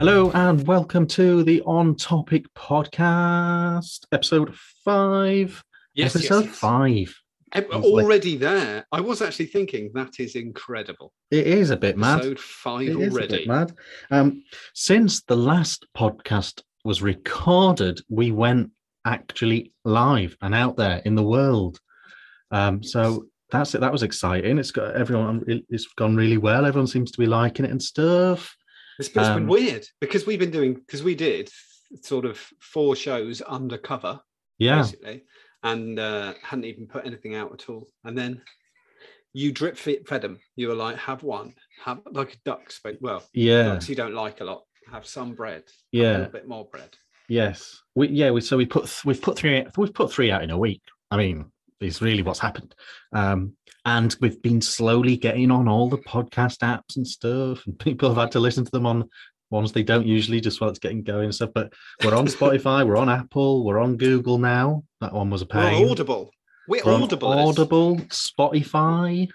Hello and welcome to the On Topic podcast, episode five. Yes, yes, episode yes. five. Eh, Already there. I was actually thinking that is incredible. It is a bit mad. Episode five It is a already. bit mad. Um, since the last podcast was recorded, we went actually live and out there in the world. Um, so that's it. That was exciting. It's got everyone. It's gone really well. Everyone seems to be liking it and stuff. It's, it's Um, been weird because we've been doing because we did sort of four shows undercover Yeah, basically, and uh, hadn't even put anything out at all. And then you drip fed them. You were like, have one, have like a duck. But well, yeah, ducks you don't like a lot. Have some bread. yeah, a little bit more bread. Yes, we yeah we so we put th- we've put three we've put three out in a week. I mean, is really what's happened, um, and we've been slowly getting on all the podcast apps and stuff, and people have had to listen to them on ones they don't usually just while it's getting going and stuff. But we're on Spotify, we're on Apple, we're on Google now. That one was a We're pain. audible. We're, We're audible. Audible, Spotify.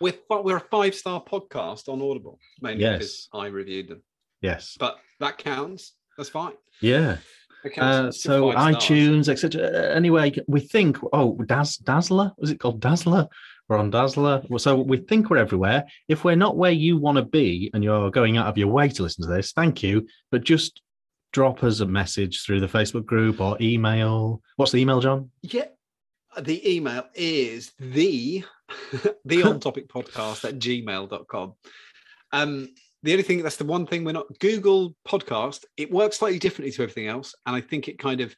We're, we're a five star podcast on Audible, mainly Yes. because I reviewed them. Yes, But that counts. That's fine. yeah. Uh, so still five stars. iTunes, etc. Uh, Anyway, we think. Oh, Daz Dazzler was it called Dazzler? We're on Dazzler. So we think we're everywhere. If we're not where you want to be, and you're going out of your way to listen to this, thank you. But just drop us a message through the Facebook group or email. What's the email, John? Yeah. The email is the the on topic podcast at gmail.com. Um, the only thing that's the one thing we're not Google podcast, it works slightly differently to everything else. And I think it kind of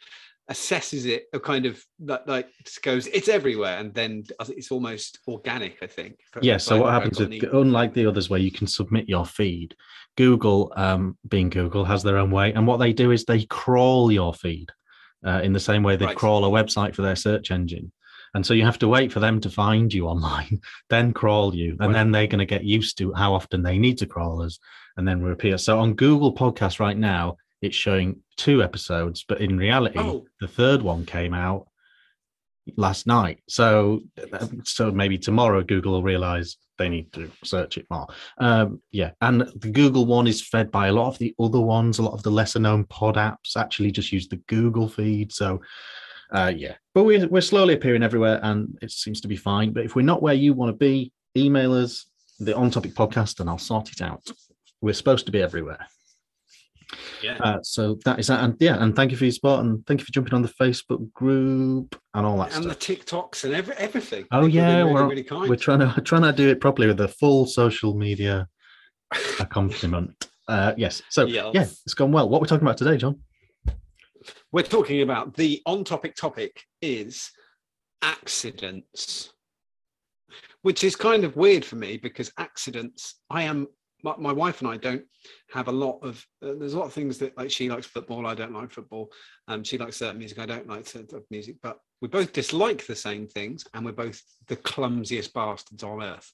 assesses it or kind of that like goes, it's everywhere, and then it's almost organic, I think. Yeah. So what happens with any- unlike the others where you can submit your feed, Google, um, being Google, has their own way, and what they do is they crawl your feed uh, in the same way they Right. crawl a website for their search engine. And so you have to wait for them to find you online, then crawl you, and Right. then they're going to get used to how often they need to crawl us, and then reappear. So on Google Podcasts right now, it's showing two episodes, but in reality, Oh. the third one came out last night. So, so maybe tomorrow Google will realize they need to search it more. Um, yeah, and the Google one is fed by a lot of the other ones. A lot of the lesser known pod apps actually just use the Google feed. So, uh, yeah, but we're we're slowly appearing everywhere, and it seems to be fine. But if we're not where you want to be, email us the On Topic Podcast, and I'll sort it out. We're supposed to be everywhere. yeah. Uh, so that is that, and yeah, and thank you for your support, and thank you for jumping on the Facebook group and all that and stuff. the TikToks and every, everything. Oh, yeah, really, we're- really kind. We're trying to trying to do it properly with a full social media accompaniment. Uh, yes. So Yes. yeah, it's gone well. What we're we talking about today, John? We're talking about the on topic topic is accidents, which is kind of weird for me because accidents, I am, my, my wife and I don't have a lot of, uh, there's a lot of things that like she likes football, I don't like football. Um, she likes certain music, I don't like certain music, but we both dislike the same things and we're both the clumsiest bastards on earth.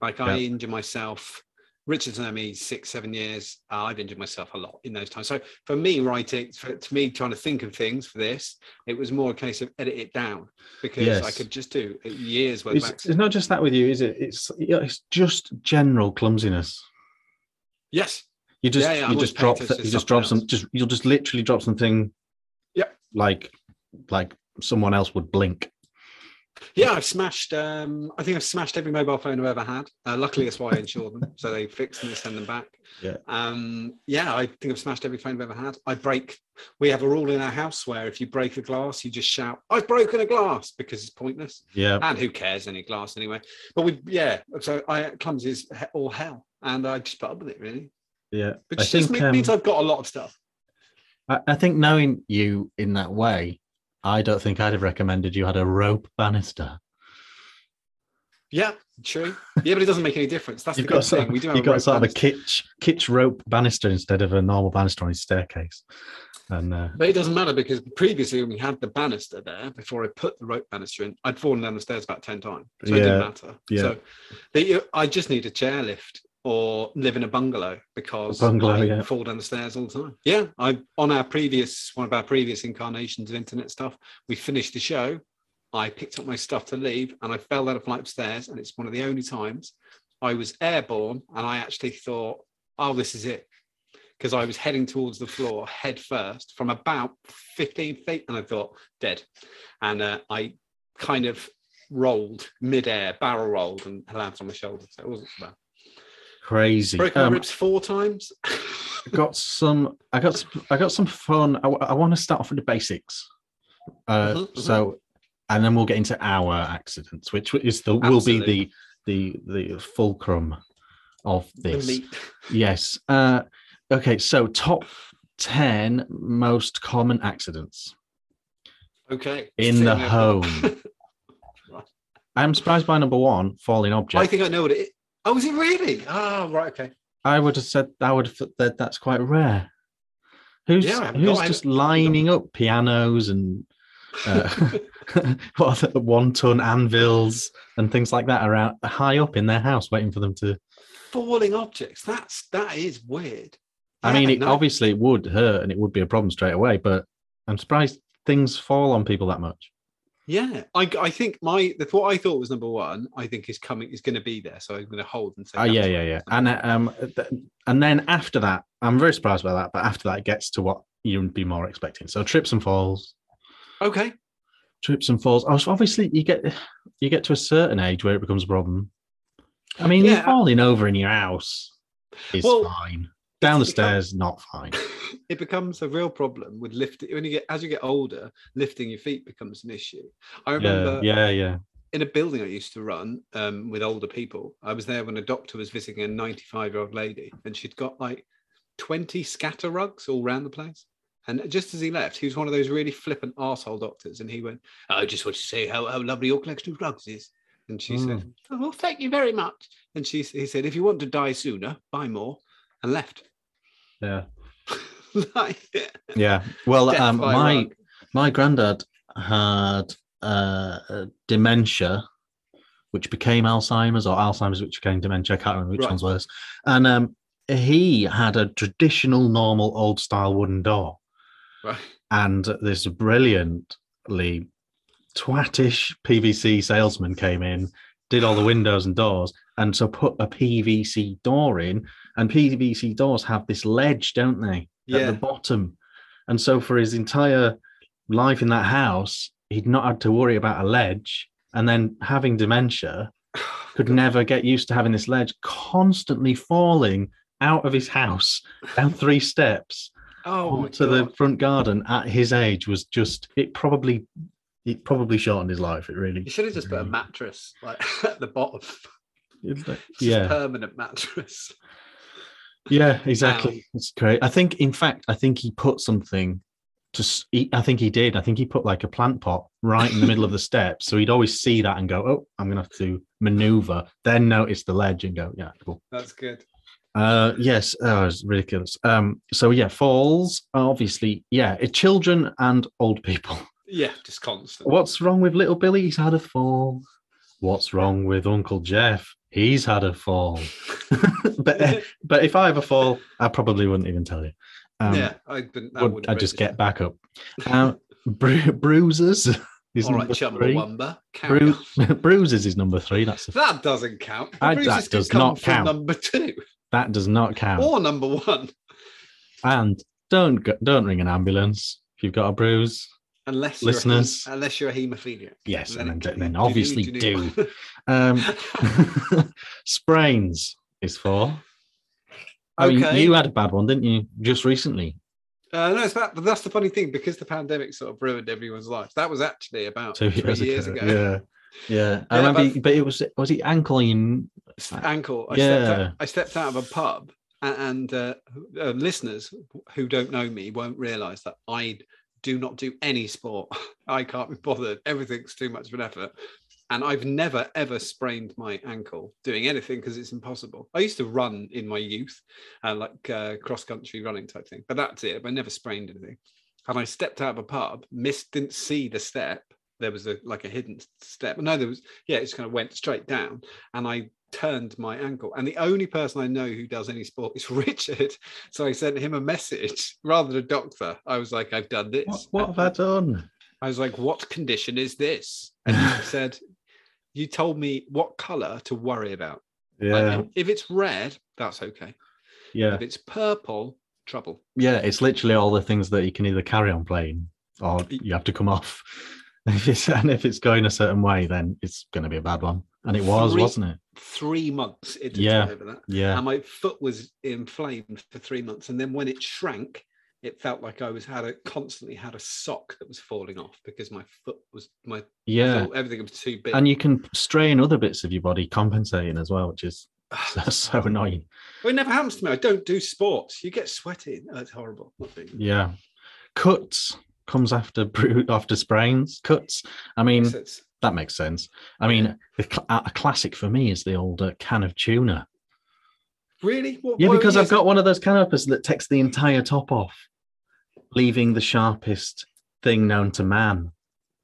Like I injure myself. Richard's known me six, seven years. Uh, I've injured myself a lot in those times. So for me, writing, for, to me, trying to think of things for this, it was more a case of edit it down because I could just do years worth It's, it's not just that with you, is it? It's it's just general clumsiness. Yes. You just Yeah, yeah, you just drop th- you just drop something some just you'll just literally drop something. Yep. Like like someone else would blink. Yeah, I've smashed. Um, I think I've smashed every mobile phone I've ever had. Uh, luckily, that's why I insure them, so they fix them and send them back. Yeah. Um, yeah, I think I've smashed every phone I've ever had. I break. We have a rule in our house where if you break a glass, you just shout, "I've broken a glass," because it's pointless. Yeah. and who cares any glass anyway but we yeah so i clumsy is he- all hell and i just put up with it really Yeah. which I just think, means um, i've got a lot of stuff I, I think knowing you in that way, I don't think I'd have recommended you had a rope banister. yeah true yeah but it doesn't make any difference that's You've the good sort thing we do have you've a got sort of a banister. kitsch kitsch rope banister instead of a normal banister on his staircase. And uh, but it doesn't matter because previously when we had the banister there before i put the rope banister in i'd fallen down the stairs about 10 times so it Yeah, didn't matter yeah. so the, i just need a chairlift or live in a bungalow because bungalow, I yeah. fall down the stairs all the time. Yeah, I on our previous one of our previous incarnations of internet stuff, we finished the show. I picked up my stuff to leave and I fell down a flight of stairs, and it's one of the only times I was airborne and I actually thought, "Oh, this is it." because I was heading towards the floor head first from about 15 feet, and I thought dead, and uh, I kind of rolled midair, barrel rolled, and landed on my shoulder. So it wasn't so bad. Crazy. Broke my Um, ribs four times. got some. I got. Some, I got some fun. I, want to start off with the basics. Uh, Mhm, mhm. So, and then we'll get into our accidents, which is the will be the the the fulcrum of this. Yes. Uh, okay. So top ten most common accidents Okay. in the home. I'm surprised by number one, falling object. I think I know what it is. Oh, is it really? Ah, right. Okay. I would have said I would have that that's quite rare. Who's Yeah, who's just lining up pianos and uh, what are the one ton anvils and things like that around high up in their house, waiting for them to. Falling objects. That's that is weird. I mean, it, no. obviously it would hurt and it would be a problem straight away, but I'm surprised things fall on people that much. Yeah, I, I think my the what I thought was number one, I think is coming is going to be there. So I'm going to hold and say. Oh yeah, yeah, yeah. And uh, um, th- and then after that, I'm very surprised by that. But after that, it gets to what you'd be more expecting. So trips and falls. Okay. trips and falls. Oh, so obviously, you get you get to a certain age where it becomes a problem. I mean, Yeah. falling over in your house is Well, fine. Down the it's become- stairs, not fine. it becomes a real problem with lifting when you get as you get older. Lifting your feet becomes an issue. I remember yeah, yeah. yeah. in a building I used to run um, with older people. I was there when a doctor was visiting a 95 year old lady, and she'd got like 20 scatter rugs all around the place. And just as he left, he was one of those really flippant asshole doctors. And he went, I just want to say how, how lovely your collection of rugs is. And she said, Oh, well, thank you very much. And she, he said, If you want to die sooner, buy more. And left. Yeah, like, yeah. Well, um, my rug. my granddad had uh, dementia, which became Alzheimer's, or Alzheimer's, which became dementia. I can't remember which Right. one's worse. And um, he had a traditional, normal, old style wooden door. Right. and this brilliantly twattish PVC salesman came in, did all the windows and doors, and so put a PVC door in. And PVC doors have this ledge, don't they, at Yeah. the bottom? And so for his entire life in that house, he'd not had to worry about a ledge. And then having dementia, could never get used to having this ledge constantly falling out of his house down three steps Oh, to the front garden at his age was just it probably it probably shortened his life. It really You should have just put a mattress like at the bottom. Just yeah permanent mattress. yeah exactly it's great i think in fact i think he put something to he, i think he did i think he put like a plant pot right in the middle of the steps so he'd always see that and go oh i'm gonna have to maneuver then notice the ledge and go yeah cool That's good. Uh, yes, oh, it's ridiculous. Um, so yeah, falls obviously, yeah, it, children and old people. Yeah, just constant. What's wrong with little Billy? He's had a fall. What's wrong with Uncle Jeff? He's had a fall. but uh, but if I have a fall, I probably wouldn't even tell you. Um, yeah, I didn't. That would wouldn't I just register. get back up? Um, bru- bruises is All right, number Chumbawamba. three. Bru- bruises is number three. That's a, That doesn't count. I- Bruises that could does come not from count. Number two that does not count. or number one, And don't go, don't ring an ambulance if you've got a bruise. Unless Listeners. you're a, unless you're a haemophiliac. Yes, and it then, then obviously do-do, do. Um, sprains is for. I mean, Okay. you had a bad one, didn't you? Just recently, Uh, no, it's that, but that's the funny thing because the pandemic sort of ruined everyone's life. That was actually about two three years, years, ago. ago. Yeah, yeah. I Yeah, remember, but- but, it was was it ankle in ankle. I, Yeah. stepped out, I stepped out of a pub, a- and uh, uh, listeners who don't know me won't realise that I do not do any sport. I can't be bothered. Everything's too much of an effort. And I've never ever sprained my ankle doing anything because it's impossible. I used to run in my youth, uh, like uh, cross country running type thing, but that's it. I never sprained anything. And I stepped out of a pub, missed, didn't see the step. There was a like a hidden step. No, there was. Yeah, it just kind of went straight down, and I turned my ankle. And the only person I know who does any sport is Richard. So I sent him a message rather than a doctor. I was like, I've done this. what, what have I done? I was like, what condition is this? And he said, You told me what color to worry about. Yeah, if- if it's red, that's okay. yeah. If it's purple, trouble. Yeah, it's literally all the things that you can either carry on playing or you have to come off. If it's, and if it's going a certain way, then it's going to be a bad one. And it was, Three- wasn't it? Three months it took Yeah. over that. Yeah. And my foot was inflamed for three months. And then when it shrank, it felt like I was had a constantly had a sock that was falling off because my foot was my Yeah. everything was too big. And you can strain other bits of your body compensating as well, which is that's so annoying. Well, it never happens to me. I don't do sports. You get sweaty. That's horrible. Not doing it. Yeah. Cuts comes after bru- after sprains. Cuts. I mean, it's- that makes sense. I mean, the cl- a classic for me is the old uh, can of tuna. really? What, Yeah, because I've got one of those can openers that takes the entire top off, leaving the sharpest thing known to man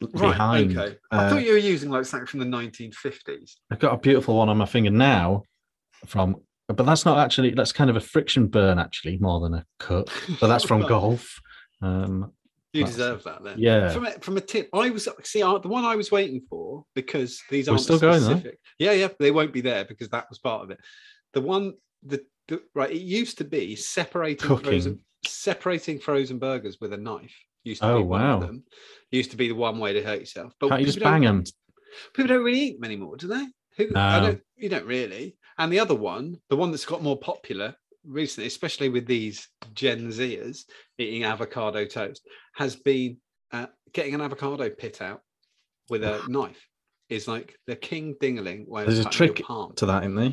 Right, behind. okay. I Uh, thought you were using like something from the 1950s. I've got a beautiful one on my finger now from, but that's not actually, that's kind of a friction burn actually, more than a cut. But that's from golf. Um, You That's- deserve that then. yeah. From a, from a tip, I was see uh, the one I was waiting for because these aren't still going, specific. yeah, yeah, they won't be there because that was part of it. The one the, the right, it used to be separating frozen separating frozen burgers with a knife. Used to Oh, be one of wow. them. Used to be the one way to hurt yourself. But can't you just people don't- bang them? People don't really eat them anymore, do they? Who, I No. don't, you don't really. And the other one, the one that's got more popular recently, especially with these Gen Zers eating avocado toast, has been uh, getting an avocado pit out with a knife. Is like the king dingaling There's a trick. To that, isn't there?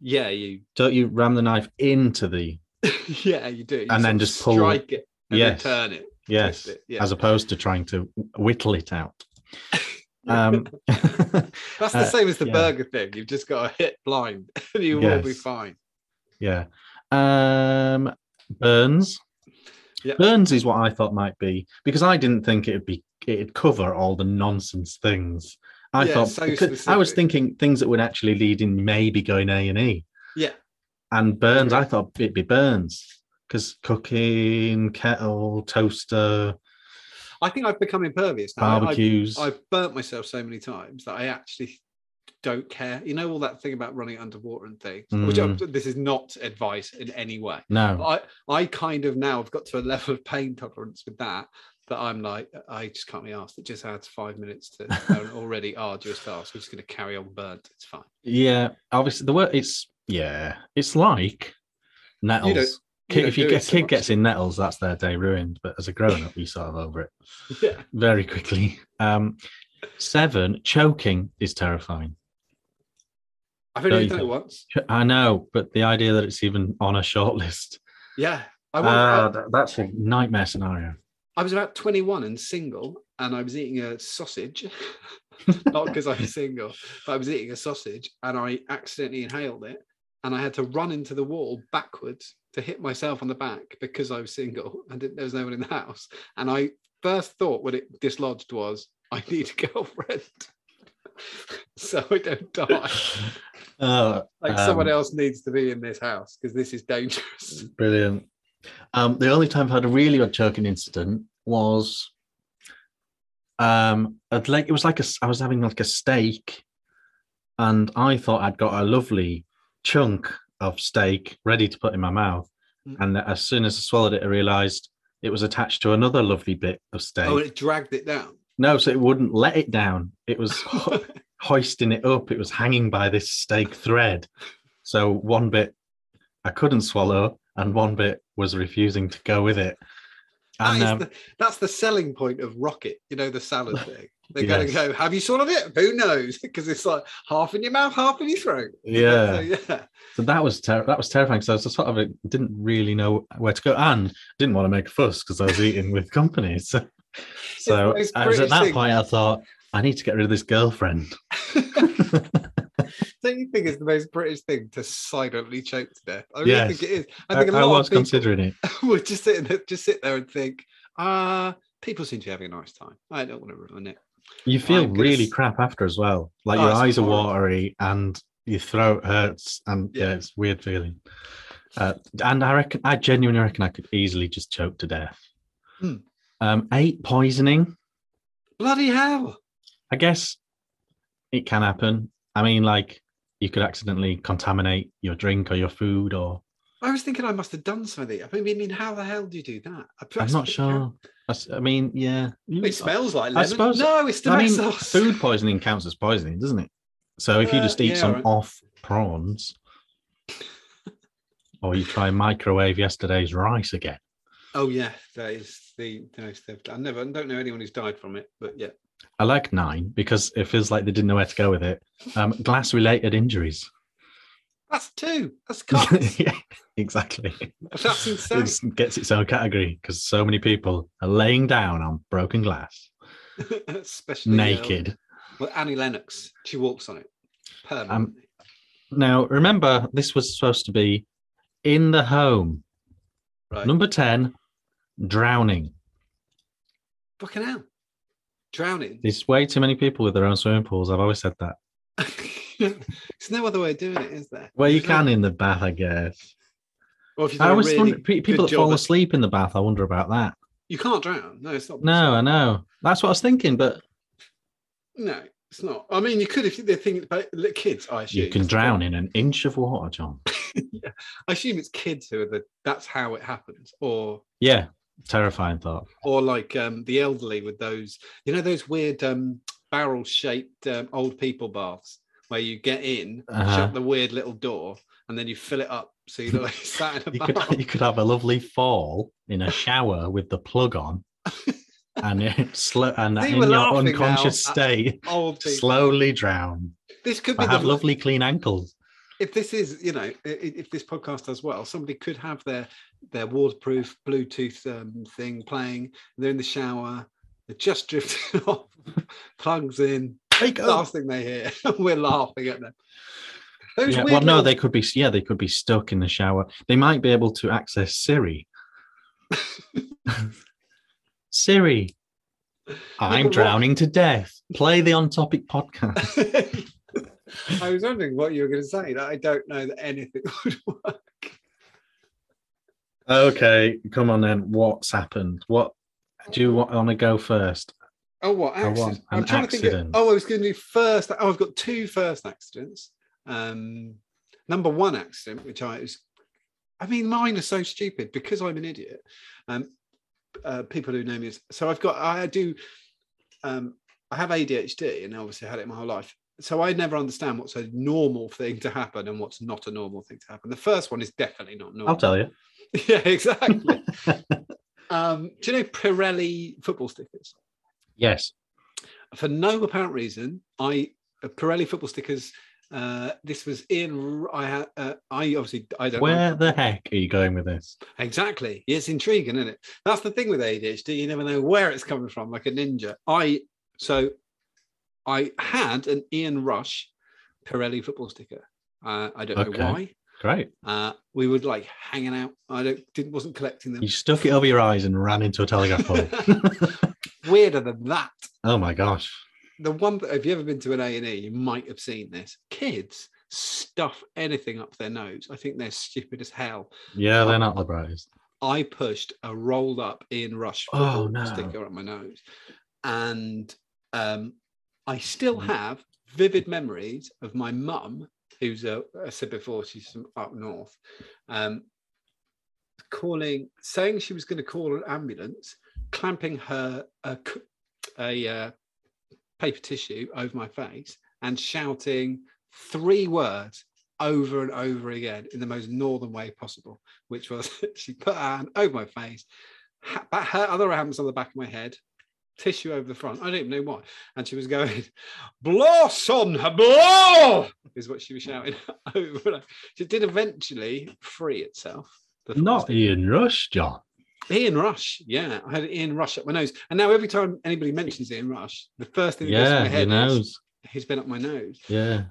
Yeah, you. Don't you ram the knife into the, yeah, you do. You And then just pull- strike it and Yes. then turn it. yes, it, yeah. as opposed to trying to whittle it out. Um, That's the uh, same as the yeah. burger thing. You've just got to hit blind, and you will be fine. Yeah. Um Burns. Yeah. Burns is what I thought might be because I didn't think it'd be it'd cover all the nonsense things. I Yeah, thought so I was thinking things that would actually lead in maybe going A and E. Yeah. And Burns, I thought it'd be Burns because cooking, kettle, toaster, I think I've become impervious now. I- I've- barbecues. I've burnt myself so many times that I actually don't care. You know all that thing about running underwater and things, which I, Mm. this is not advice in any way. no, I I kind of now have got to a level of pain tolerance with that that I'm like I just can't be asked. It just adds five minutes to an already arduous task. We're just going to carry on burnt. It's fine. yeah, obviously the word it's yeah, it's like nettles. Kid, don't if you do get so kid much. gets in nettles, that's their day ruined. But as a grown up, you sort of over it Yeah. very quickly. Um, seven, choking is terrifying. I've only done it once. I know, but the idea that it's even on a short list, Yeah. I, uh, want, that's a nightmare scenario. I was about 21 and single, and I was eating a sausage. Not because I'm single, but I was eating a sausage and I accidentally inhaled it. And I had to run into the wall backwards to hit myself on the back because I was single and didn't, there was no one in the house. And I first thought when it dislodged was, I need a girlfriend. so I don't die. Uh, Like someone um, else needs to be in this house because this is dangerous. Brilliant. Um, the only time I've had a really odd choking incident was um I'd like it was like a I was having like a steak and I thought I'd got a lovely chunk of steak ready to put in my mouth. Mm. And as soon as I swallowed it, I realized it was attached to another lovely bit of steak. Oh, it dragged it down. no, so it wouldn't let it down. It was hoisting it up. It was hanging by this steak thread. So one bit I couldn't swallow, and one bit was refusing to go with it. And is um, the, that's the selling point of Rocket, you know, the salad thing. They're going to go, Have you swallowed it? Who knows? Because it's like half in your mouth, half in your throat. yeah, So, yeah. so that was ter- that was terrifying. So I was sort of didn't really know where to go, and didn't want to make a fuss because I was eating with company. So, so I was at that thing. point. I thought I need to get rid of this girlfriend. Don't you think it's the most British thing to silently choke to death? I really Yes. think it is. I I, think a I lot was of people considering it. would just sit, there, just sit there and think, ah, people seem to be having a nice time. I don't want to ruin it. You feel I'm gonna really crap after as well. Like Oh, your eyes are watery and your throat hurts, and yeah, Yeah. it's a weird feeling. Uh, and I reckon, I genuinely reckon I could easily just choke to death. Hmm. Um, eight poisoning. Bloody hell. I guess it can happen. I mean, like you could accidentally contaminate your drink or your food, or I was thinking I must have done something. I mean, how the hell do you do that? I, I'm not sure. I mean, yeah. It smells like I lemon. suppose- no, it's I mean, sauce. food poisoning counts as poisoning, doesn't it? So if you Uh, just eat yeah, some right. off prawns, or you try microwave yesterday's rice again, Oh yeah, that is the. they've- I never I don't know anyone who's died from it, but yeah. I like nine because it feels like they didn't know where to go with it. Um, glass-related injuries. That's two. That's cuts. yeah, exactly. That's insane. It gets its own category because so many people are laying down on broken glass, Especially uh, naked. well, Annie Lennox, she walks on it Um, permanently. Now, remember, this was supposed to be in the home. right. Number 10, drowning. Fucking hell. Drowning. There's way too many people with their own swimming pools. I've always said that. There's no other way of doing it, is there? Well, you can in the bath, I guess. Or if you've I always really wonder, people that fall asleep in the bath, I wonder about that. You can't drown. No, it's not. No, I know. That's what I was thinking, but No, it's not. I mean, you could if they're thinking about kids. I assume you can drown in an inch of water, John. yeah, I assume it's kids who are the. That's how it happens, or Yeah, terrifying thought. or like um, the elderly with those. You know those weird um, barrel-shaped um, old people baths where you get in, Uh-huh. shut the weird little door, and then you fill it up so you like sat in a You could you could have a lovely fall in a shower with the plug on, and it slow and in your unconscious state, slowly drown. This could be have lovely clean ankles. if this is you know if this podcast does well somebody could have their their waterproof bluetooth um, thing playing they're in the shower they're just drifting off plugs in Wake last thing they hear we're laughing at them Those Yeah, weird well, no, they could be. Yeah, they could be stuck in the shower. They might be able to access Siri. Siri, I'm drowning to death. Play the on topic podcast. I was wondering what you were going to say. I don't know that anything would work. Okay, come on then. What's happened? What do you want want to go first? Oh, what accident? I'm trying to think. accident. Of, oh, I was going to do first. Oh, I've got two first accidents. Um, number one accident, which I was, I mean, mine are so stupid because I'm an idiot. Um, uh, people who know me, as, so I've got, I do, um, I have ADHD, and obviously had it my whole life. So I never understand what's a normal thing to happen and what's not a normal thing to happen. The first one is definitely not normal. I'll tell you. yeah, exactly. um, do you know Pirelli football stickers? Yes. for no apparent reason, I uh, Pirelli football stickers. Uh, this was in. I. Uh, I obviously. I don't. Where know. the heck are you going with this? Exactly. It's intriguing, isn't it? That's the thing with ADHD. You never know where it's coming from, like a ninja. I so I had an Ian Rush Pirelli football sticker. Uh, I don't Okay. know why. Great. Uh, we would like hanging out. I don't didn't wasn't collecting them. You stuck it over your eyes and ran into a telegraph pole. Weirder than that. oh my gosh. the one that if you ever been to an A and E, you might have seen this. Kids stuff anything up their nose. I think they're stupid as hell. Yeah, they're not the brightest. I pushed a rolled up Ian Rush Oh, football no. sticker up my nose, and um, I still Mm. have vivid memories of my mum, who's a, I said before, she's from up north, um, calling, saying she was going to call an ambulance, clamping her a uh, paper tissue over my face and shouting three words over and over again in the most northern way possible, which was she put her hand over my face, her other hand was on the back of my head, tissue over the front. I don't even know why. And she was going, blow, son, blow, is what she was shouting over. It did eventually free itself. Not. Ian Rush, John. Ian Rush, yeah, I had Ian Rush up my nose, and now every time anybody mentions Ian Rush, the first thing that goes to my head is he's been up my nose. Yeah.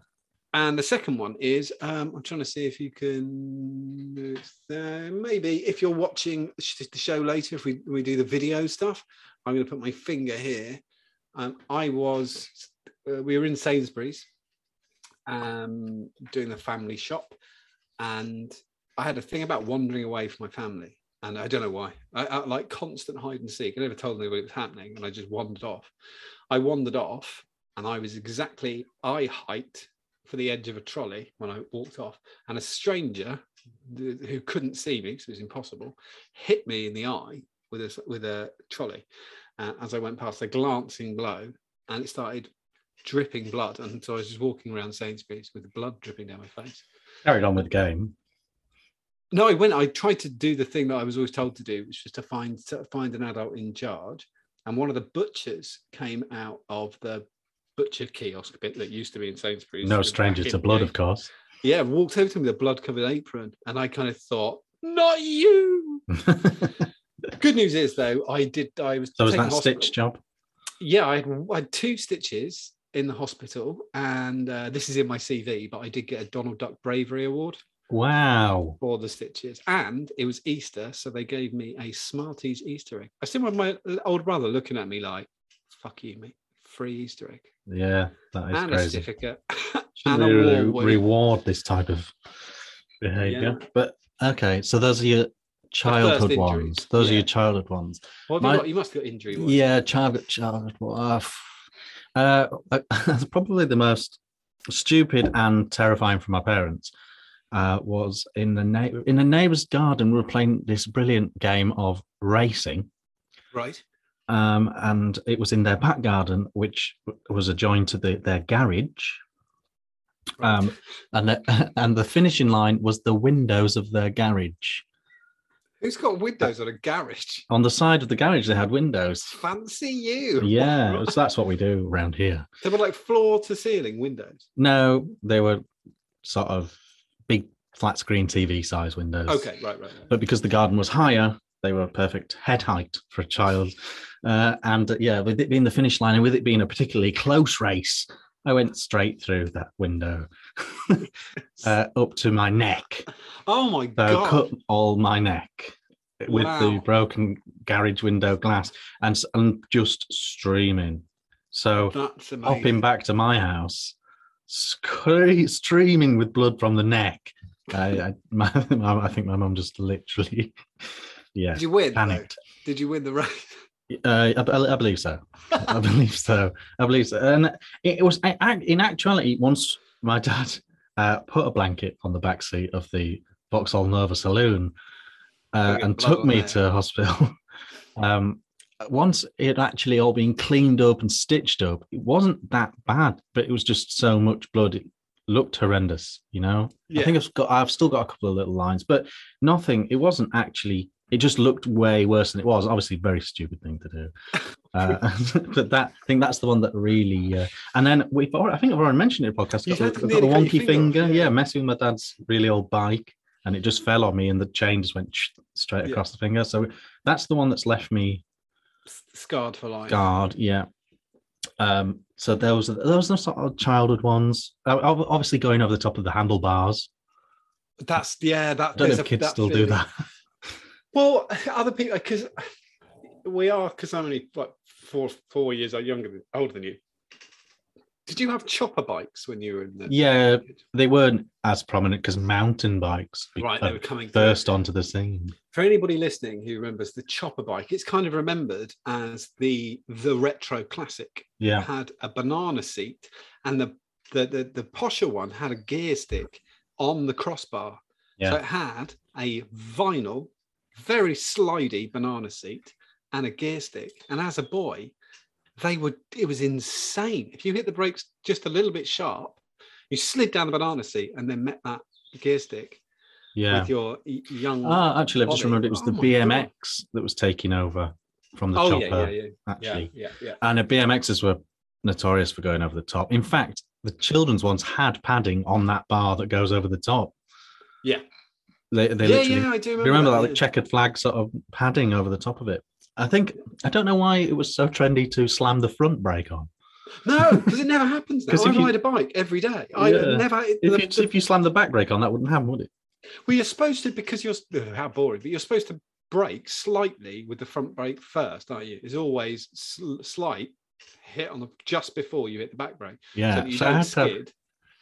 And the second one is um, I'm trying to see if you can uh, maybe if you're watching the show later, if we we do the video stuff, I'm going to put my finger here. Um, I was uh, we were in Sainsbury's, um, doing the family shop, and I had a thing about wandering away from my family, and I don't know why. I, I like constant hide and seek. I never told anybody it was happening, and I just wandered off. I wandered off, and I was exactly eye height for the edge of a trolley when I walked off, and a stranger who couldn't see me, because it was impossible, hit me in the eye with a with a trolley uh, as I went past a glancing blow, and it started dripping blood. And so I was just walking around Sainsbury's with blood dripping down my face. Carried on with the game. No, I went. I tried to do the thing that I was always told to do, which was to find to find an adult in charge. And one of the butchers came out of the butcher kiosk bit that used to be in Sainsbury's. No stranger to blood, of course. Yeah, walked over to me with a blood covered apron, and I kind of thought, "Not you." Good news is though, I did. I was. so was that stitch job? Yeah, I had, I had two stitches in the hospital, and uh, this is in my CV. But I did get a Donald Duck Bravery Award Wow. for the stitches, and it was Easter, so they gave me a Smarties Easter egg. I still have my old brother looking at me like, "Fuck you, mate! Free Easter egg Yeah, that is and a certificate and a re- reward this type of behavior. Yeah. But okay, so those are your childhood ones. Those are your childhood ones. What have My- you got? You must have got injury. ones. Yeah, childhood childhood. Uh, uh, that's probably the most stupid and terrifying for my parents. Uh, was in the na- in the neighbour's garden. We were playing this brilliant game of racing, Right. um, and it was in their back garden, which was adjoined to the, their garage. right. Um, and the, and the finishing line was the windows of their garage. Who's got windows on a garage? On the side of the garage, they had windows. Fancy you. Yeah, so that's what we do around here. They were like floor to ceiling windows. No, they were sort of big flat screen TV size windows. Okay, right, right. right. But because the garden was higher, they were a perfect head height for a child. Uh, and uh, yeah, with it being the finish line and with it being a particularly close race, I went straight through that window uh, up to my neck. oh my So god. cut all my neck with the broken garage window glass and, and just streaming. So That's amazing. hopping back to my house, scre- streaming with blood from the neck. I, I, my, I think my mum just literally, yeah, Did you win? though? panicked. Did you win the race? Uh, I, I- believe so. I believe so. I believe so. And it, was in actuality once my dad uh, put a blanket on the back seat of the Vauxhall Nova Saloon uh, and took me to hospital. um, once it actually all been cleaned up and stitched up, it wasn't that bad, but it was just so much blood. It looked horrendous. You know. I think I've got. I've still got a couple of little lines, but nothing. It wasn't actually. It just looked way worse than it was. Obviously, a very stupid thing to do. Uh, but that I think that's the one that really. Uh, and then we've. Already, I think I've already mentioned it in the podcast. Got, the- got the wonky finger finger. Yeah. yeah. messing with my dad's really old bike, and it just fell on me, and the chain just went straight Yeah. across the finger. So that's the one that's left me Scarred for life. Scarred, Yeah. Um. So those are those are sort of childhood ones. Obviously, going over the top of the handlebars. That's yeah. That I don't know if kids still do that. Well, other people because we are because I'm only like four four years younger than older than you. Did you have chopper bikes when you were in the Yeah, they weren't as prominent because mountain bikes right? They uh, were coming through. onto the scene. For anybody listening who remembers the chopper bike, it's kind of remembered as the the retro classic. Yeah, Had a banana seat, and the the the, the posher one had a gear stick on the crossbar. Yeah. So it had a vinyl, very slidey banana seat and a gear stick. And as a boy, they would it was insane. If you hit the brakes just a little bit sharp, you slid down the banana seat and then met that gear stick yeah. with your young. Ah, actually, I've just remembered it was the Oh God. BMX that was taking over from the oh chopper. yeah, yeah, yeah, Actually, yeah, yeah. and the BMXs were notorious for going over the top. In fact, the children's ones had padding on that bar that goes over the top. Yeah. They they yeah, literally. yeah, I do you remember, remember that, that, like checkered flag sort of padding over the top of it? I think I don't know why it was so trendy to slam the front brake on. No, because it never happens. Now. 'Cause I you- ride a bike every day. I Yeah. never. If the- you, the- if you slam the back brake on, that wouldn't happen, would it? well, you're supposed to because you're ugh, how boring, but you're supposed to brake slightly with the front brake first, aren't you? It's always sl- slight hit on the just before you hit the back brake, so Yeah. that you So don't to have, skid.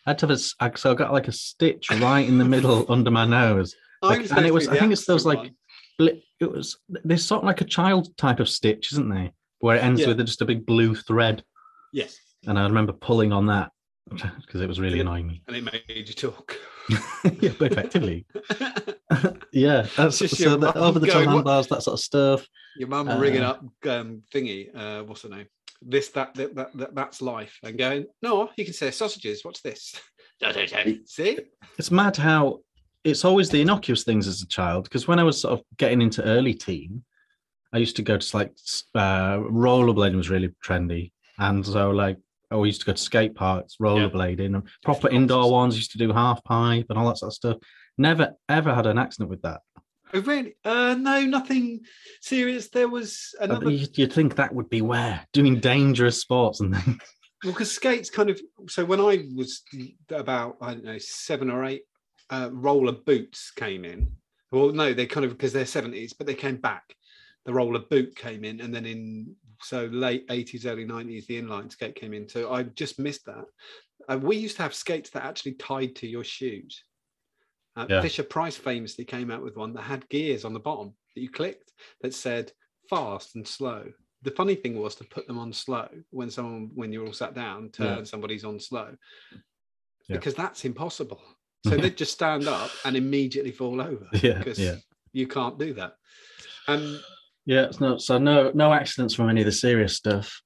I had to have a, so I got like a stitch right in the middle under my nose. Like- and it was- I think it's those, like. It was there's sort of like a child type of stitch, isn't there? Where it ends Yeah. with just a big blue thread. yes, And I remember pulling on that because it was really Yeah. annoying me. and it made you talk. yeah, effectively. yeah, that's, Just so the over the top handbars, that sort of stuff. Your mum rigging Uh, up um, thingy. Uh, what's her name? This, that, that, that, that, that's life. And going, no, you can say sausages. What's this? See? It's mad how it's always the innocuous things as a child. Because when I was sort of getting into early teen, I used to go to like uh, rollerblading was really trendy, and so like oh, we used to go to skate parks, rollerblading, and proper indoor ones. Used to do half pipe and all that sort of stuff. Never ever had an accident with that. Oh, really? Uh, no, nothing serious. There was another. you- You'd think that would be where doing dangerous sports and things. Well, because skates kind of. So when I was about, I don't know, seven or eight, uh, roller boots came in. Well, no, they kind of because they're seventies, but they came back. The roller boot came in, and then in so late eighties, early nineties, the inline skate came in. So I just missed that. Uh, we used to have skates that actually tied to your shoes. Uh, Yeah. Fisher Price famously came out with one that had gears on the bottom that you clicked that said fast and slow. The funny thing was to put them on slow when someone, when you're all sat down, turn Yeah. somebody's on slow Yeah. because that's impossible. So they'd just stand up and immediately fall over Yeah, because yeah. you can't do that. Um, Yeah, it's not so no no accidents from any of the serious stuff.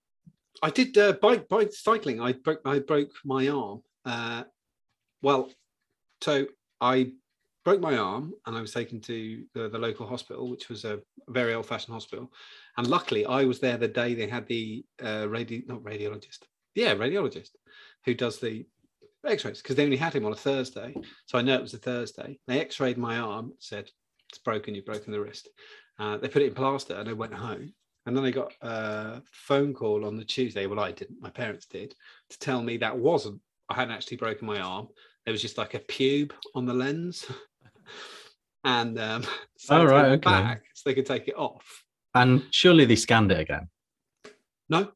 I did uh, bike bike cycling. I broke I broke my arm. Uh, well, so I broke my arm and I was taken to the, the local hospital, which was a very old fashioned hospital. And luckily, I was there the day they had the uh, radi not radiologist, yeah, radiologist who does the X-rays because they only had him on a Thursday. So I know it was a Thursday. They X-rayed my arm, said it's broken. You've broken the wrist. Uh, they put it in plaster and I went home. And then I got a phone call on the Tuesday. Well, I didn't. My parents did to tell me that wasn't. I hadn't actually broken my arm. There was just like a pube on the lens, and um, so Oh, right, it okay. back so they could take it off. And surely they scanned it again. No,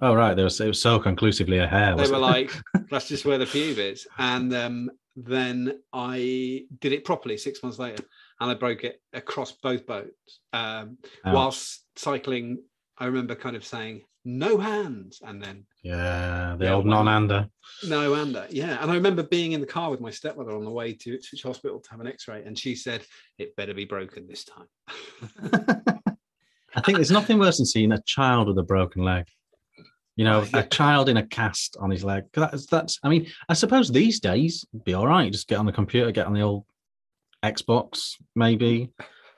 Oh right, there was it was so conclusively a hair. they were it? like, "That's just where the pube is." And um, then I did it properly six months later, and I broke it across both boats. Um, Ouch. whilst cycling, I remember kind of saying, "No hands," and then yeah, the Yeah, old non-hander. No, and uh, yeah, and I remember being in the car with my stepmother on the way to Ipswich Hospital to have an X-ray, and she said it better be broken this time. I think there's nothing worse than seeing a child with a broken leg. You know, a child in a cast on his leg. That's that's. I mean, I suppose these days be all right. Just get on the computer, get on the old Xbox, maybe.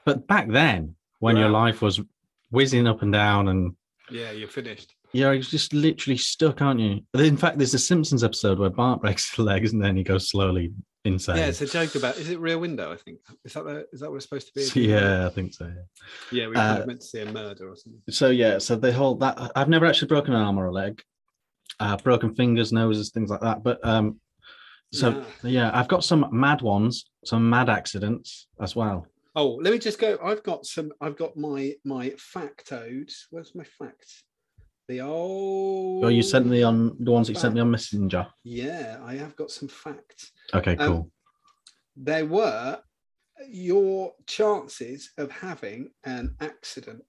But back then, when your life was whizzing up and down, and yeah, you're finished. Yeah, you're just literally stuck, aren't you? In fact, there's a Simpsons episode where Bart breaks his legs and then he goes slowly insane. Yeah, it's a joke about. Is it Rear Window? I think is that the, is that what it's supposed to be? Yeah, I think so. Yeah. yeah, we Uh, of meant to see a murder or something. So yeah, so the whole that I've never actually broken an arm or a leg, uh, broken fingers, noses, things like that. But um, so Yeah. yeah, I've got some mad ones, some mad accidents as well. Oh, let me just go. I've got some. I've got my my factodes. Where's my facts? The old. Oh, you sent me on the ones that you sent me on Messenger. Yeah, I have got some facts. Okay, Um, cool. there were your chances of having an accident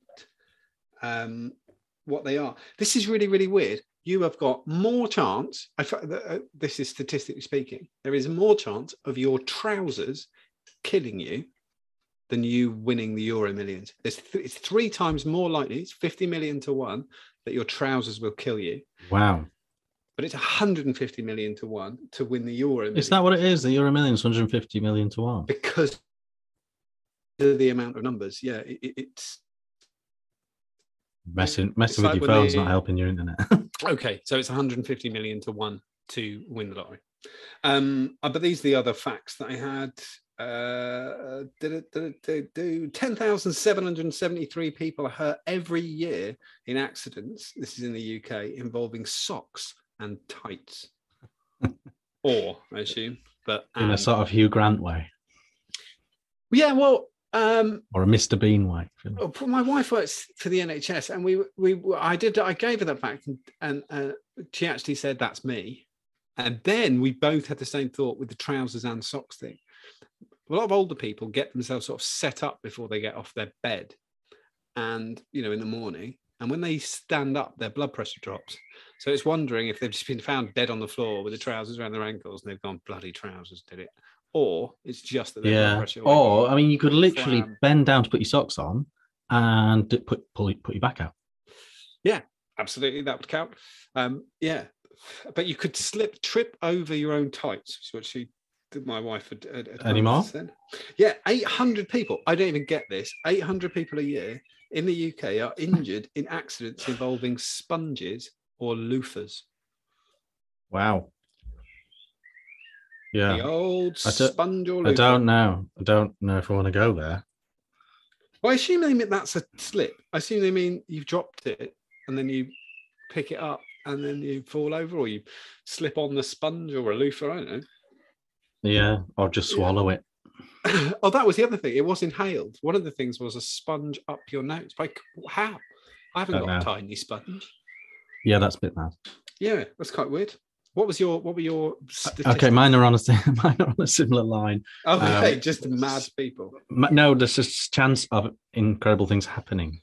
um what they are this is really really weird you have got more chance I, uh, this is statistically speaking there is more chance of your trousers killing you than you winning the euro millions it's, th- it's three times more likely it's 50 million to one that your trousers will kill you Wow, but it's 150 million to one to win the euro is millions. that what it is? The Euro Millions, 150 million to one. because of the amount of numbers. Yeah, it, it- it's Messing messing It's with like your phone's they- not helping your internet. okay. So it's 150 million to one to win the lottery. Um, uh, but these are the other facts that I had. Uh, did it, did it, did do 10,773 people are hurt every year in accidents. This is in the UK involving socks and tights. or, I assume, but in a sort of Hugh Grant way yeah, well, um, or a Mr. Bean way. My wife works for the NHS, and we we I did I gave her that fact, and, and uh, she actually said that's me, and then we both had the same thought with the trousers and socks thing. A lot of older people get themselves sort of set up before they get off their bed, and you know in the morning, and when they stand up, their blood pressure drops. So it's wondering if they've just been found dead on the floor with the trousers around their ankles, and they've gone bloody trousers did it, or it's just that blood Yeah. pressure. Or I mean, you could literally bend down to put your socks on and put pull put your back out. Yeah, absolutely that would count. Um, yeah, but you could slip trip over your own tights, which is what she. My wife had, had, had Anymore? said. Yeah, eight hundred people. I don't even get this. Eight hundred people a year in the UK are injured in accidents involving sponges or loofahs. Wow. Yeah. The old I don't- sponge or I don't know. I don't know if I want to go there. Well, I assume they mean that's a slip. I assume they mean you've dropped it and then you pick it up and then you fall over or you slip on the sponge or a loofah. I don't know. Yeah, or just swallow it. oh, that was the other thing. It was inhaled. One of the things was a sponge up your nose. Like, how? I haven't Don't got a tiny sponge. Yeah, that's a bit mad. Yeah, that's quite weird. What was your? What were your? Okay, mine are on a mine are on a similar line. Okay, um, just mad people. No, there's just chance of incredible things happening.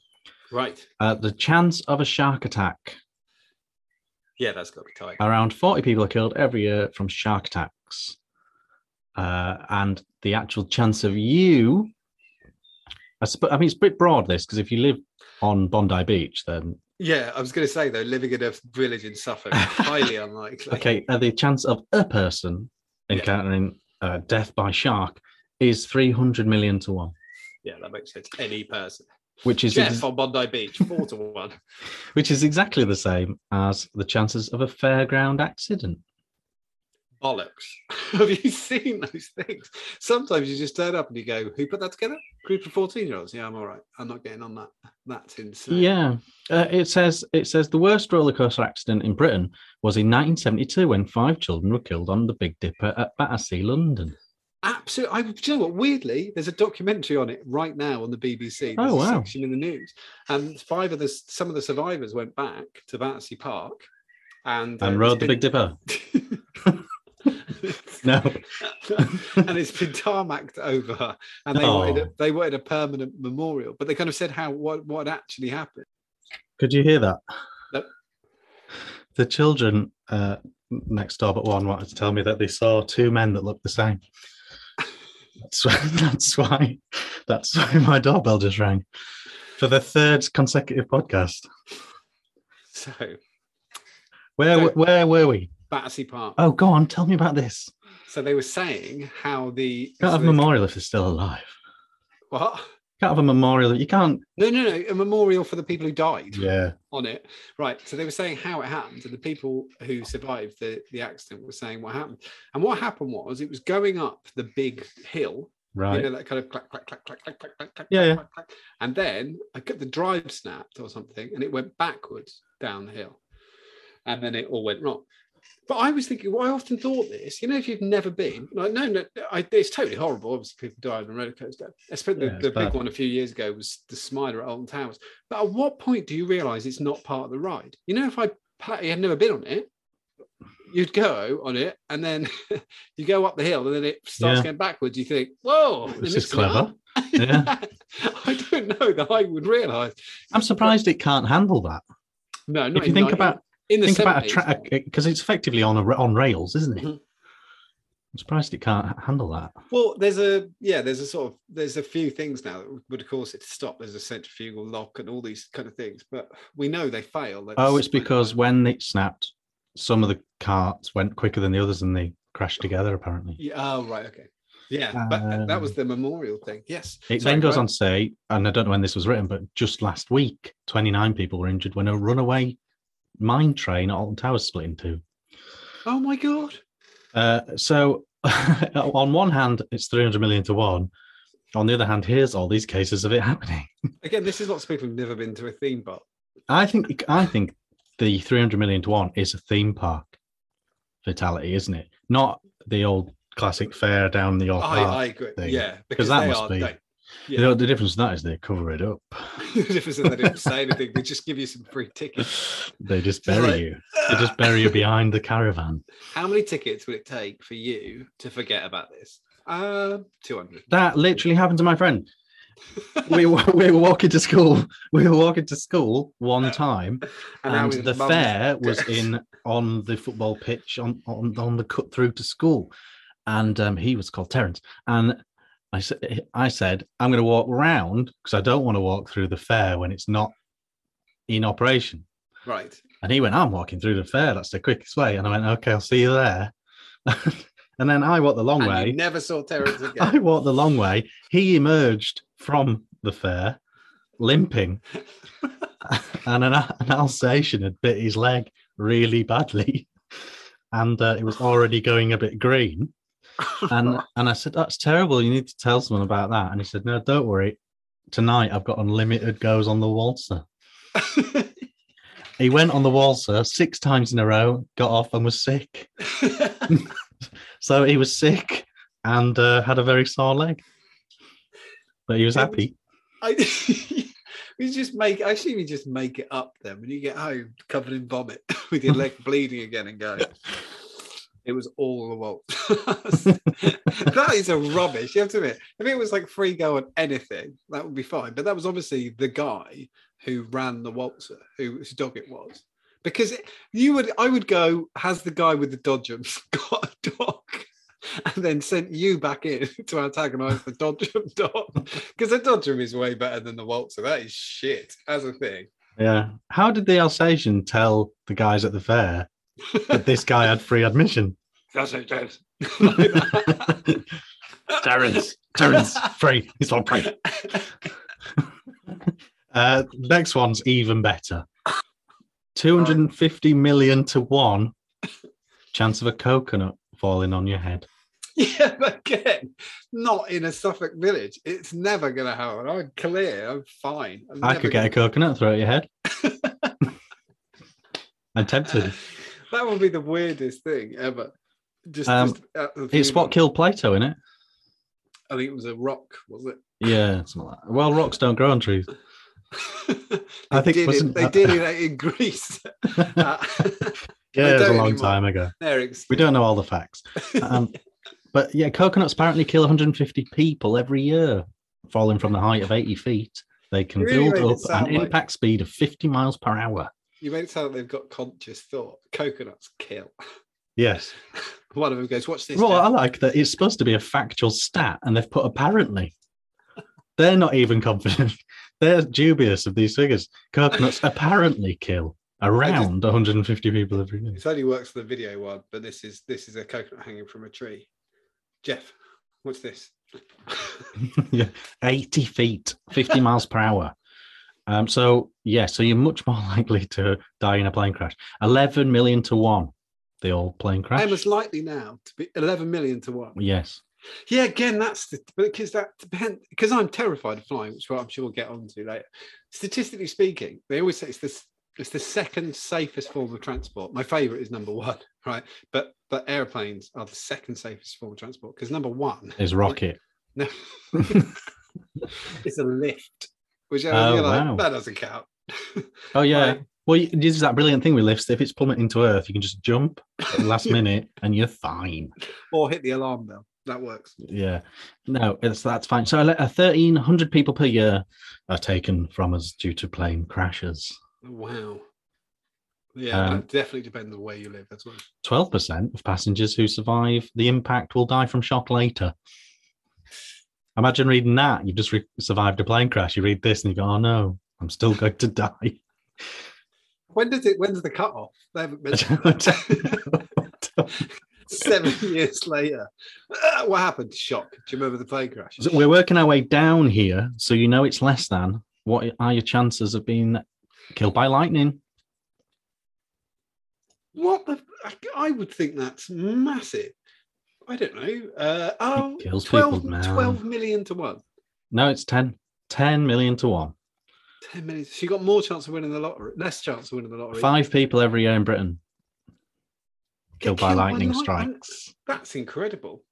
Right. Uh, the chance of a shark attack. Yeah, that's got to be tight. Around 40 people are killed every year from shark attacks. Uh, and the actual chance of you, I, sp- I mean, it's a bit broad this because if you live on Bondi Beach, then Yeah, I was going to say though, living in a village in Suffolk, highly unlikely. okay, uh, the chance of a person Yeah. encountering uh, death by shark is 300 million to one, Yeah, that makes sense. Any person. which is Jeff ex- on Bondi Beach, four to one. which is exactly the same as the chances of a fairground accident. Bollocks. Have you seen those things? Sometimes you just turn up and you go, "Who put that together?" Group of fourteen-year-olds. Yeah, I'm all right. I'm not getting on that. That's insane. Yeah, uh, it says it says the worst roller coaster accident in Britain was in 1972 when five children were killed on the Big Dipper at Battersea, London. absolutely. I, do you know what? Weirdly, there's a documentary on it right now on the BBC. There's Oh, a wow. section in the news, and five of the some of the survivors went back to Battersea Park and uh, And rode the been- Big Dipper. No, and it's been tarmacked over, and they wanted a, Oh. they wanted a permanent memorial, but they kind of said how what what actually happened. could you hear that? Nope. The children uh, next door but one wanted to tell me that they saw two men that looked the same. That's why, that's why that's why my doorbell just rang for the third consecutive podcast. So Where So- where were we? Battersea Park. Oh, go on, tell me about this. So they were saying how the can't have a memorial if they're still alive. What? Can't have a memorial. You can't. No, no, no. A memorial for the people who died. Yeah. On it, right? So they were saying how it happened, and the people who survived the the accident were saying what happened. And what happened was it was going up the big hill. Right. You know that kind of clack, clack, clack, clack, clack, clack, clack, yeah, clack, yeah. clack, clack. And then I got the drive snapped or something, and it went backwards down the hill, and then it all went wrong. But I was thinking, well, I often thought this, you know, if you've never been, like, no, no, I, it's totally horrible. Obviously, people died on a roller coaster. Especially Yeah, the, big one a few years ago was the Smiler at Alton Towers. But at what point do you realise it's not part of the ride? You know, if I had never been on it, you'd go on it, and then you go up the hill, and then it starts Yeah. going backwards. You think, whoa, This is clever. Yeah. I don't know that I would realise. I'm surprised it can't handle that. No, not If you think 90 about in the think about a track because it's effectively on a on rails, isn't it? Mhm. I'm surprised it can't handle that. Well, there's a yeah, there's a sort of there's a few things now that would cause it to stop. There's a centrifugal lock and all these kind of things, but we know they fail. That's- Oh, it's because when it snapped, some of the carts went quicker than the others, and they crashed together. Apparently, yeah, oh right, okay, yeah, but uh, that was Um, the memorial thing. Yes, it Sorry, then goes on to say, and I don't know when this was written, but just last week, 29 people were injured when a runaway mine train at Alton Towers split in two. Oh my god, Uh, so, on one hand, it's 300 million to one. On the other hand, here's all these cases of it happening. again, this is lots of people who've never been to a theme park. I think I think the 300 million to one is a theme park fatality, isn't it? Not the old classic fair down the York I. I agree. thing, Yeah, because that must are. be- They, You know, the difference in that is they cover it up. the difference is they didn't say anything. They just give you some free tickets. They just bury like, you. They just bury you behind the caravan. How many tickets would it take for you to forget about this? Uh, two hundred. That literally happened to my friend. We were, we were walking to school. We were walking to school one time, And, and the fair was in on the football pitch on, on on the cut through to school and um, he was called Terence. And I said, I said, I'm going to walk round because I don't want to walk through the fair when it's not in operation. Right. And he went, I'm walking through the fair. That's the quickest way. And I went, okay, I'll see you there. and then I walked the long And way. you never saw Terence I walked the long way. He emerged from the fair limping, and an, an Alsatian had bit his leg really badly, and uh, it was already going a bit green. And and I said, "That's terrible. You need to tell someone about that." And he said, "No, don't worry. Tonight I've got unlimited goes on the waltzer." He went on the waltzer six times in a row, got off, and was sick. So he was sick and uh, had a very sore leg, but he was happy. I, we just make. I assume you just make it up then when you get home covered in vomit with your leg bleeding again and go. It was all the waltz. that is a rubbish. You have to admit, if it was like free go on anything, that would be fine. But that was obviously the guy who ran the waltzer, who whose dog it was. Because you would, I would go, has the guy with the dodgems got a dog? And then sent you back in to antagonize the dodgem dog. Because the dodgem is way better than the waltzer. That is shit as a thing. Yeah. How did the Alsatian tell the guys at the fair that this guy had free admission? That's it, James. Terence, Terence, free. He's on free. Uh, next one's even better. 250 million to one chance of a coconut falling on your head. Yeah, but again, not in a Suffolk village. It's never going to happen. I'm clear. I'm fine. I'm I could get a gonna- coconut, throw it at your head. I'm tempted. That would be the weirdest thing ever. Just, Um, just It's what killed Plato, isn't it? I think it was a rock, was it? Yeah, something like that. Well, rocks don't grow on trees. They I think did it, they that- did it in Greece. Uh, Yeah, it was a long anymore. time ago. We don't know all the facts. Um, but yeah, coconuts apparently kill 150 people every year, falling from the height of 80 feet. They can Really build up an like- impact speed of 50 miles per hour. You made it sound like they've got conscious thought. Coconuts kill. Yes. One of them goes, "Watch this." Well, I like that it's supposed to be a factual stat, and they've put apparently. They're not even confident. They're dubious of these figures. Coconuts apparently kill around 150 people every year. It only works for the video one, but this is this is a coconut hanging from a tree. Jeff, what's this? yeah, 80 feet, 50 miles per hour. Um, so yeah, so you're much more likely to die in a plane crash. 11 million to one, the old plane crash. I'm as likely now to be 11 million to one. yes. Yeah, again, that's the because that depends because I'm terrified of flying, which I'm sure we'll get onto later. Statistically speaking, they always say it's this it's the second safest form of transport. My favorite is number one, right? But but airplanes are the second safest form of transport because number one Is rocket. no, it's a lift, which uh, Oh, like, wow. that doesn't count. Oh yeah. Well, this is that brilliant thing with lifts. If it's plummeting to Earth, you can just jump at the last minute and you're fine. or hit the alarm bell. That works. Yeah. No, it's that's fine. So uh, 1,300 people per year are taken from us due to plane crashes. Wow. Yeah, Um, that definitely depends on where you live as well. 12% of passengers who survive the impact will die from shock later. Imagine reading that. You've just re- survived a plane crash. You read this and you go, oh no, I'm still going to die. When does it? When's the cut off? They haven't mentioned don't that. know. Seven years later, Ah, what happened? Shock. Do you remember the plane crash? So we're working our way down here. So you know it's less than. What are your chances of being killed by lightning? What the? I, I would think that's massive. I don't know. Uh, oh, kills 12, people, 12 million to one. No, it's 10. 10 million to one. 10 million. So you got more chance of winning the lottery, less chance of winning the lottery. Five people every year in Britain killed by lightning lightning. strikes. That's incredible.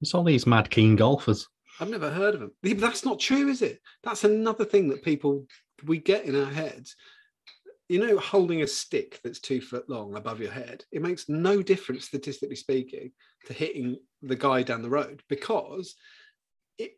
It's all these mad keen golfers. I've never heard of them. That's not true, is it? That's another thing that people we get in our heads. You know, holding a stick that's two foot long above your head, it makes no difference, statistically speaking, to hitting the guy down the road because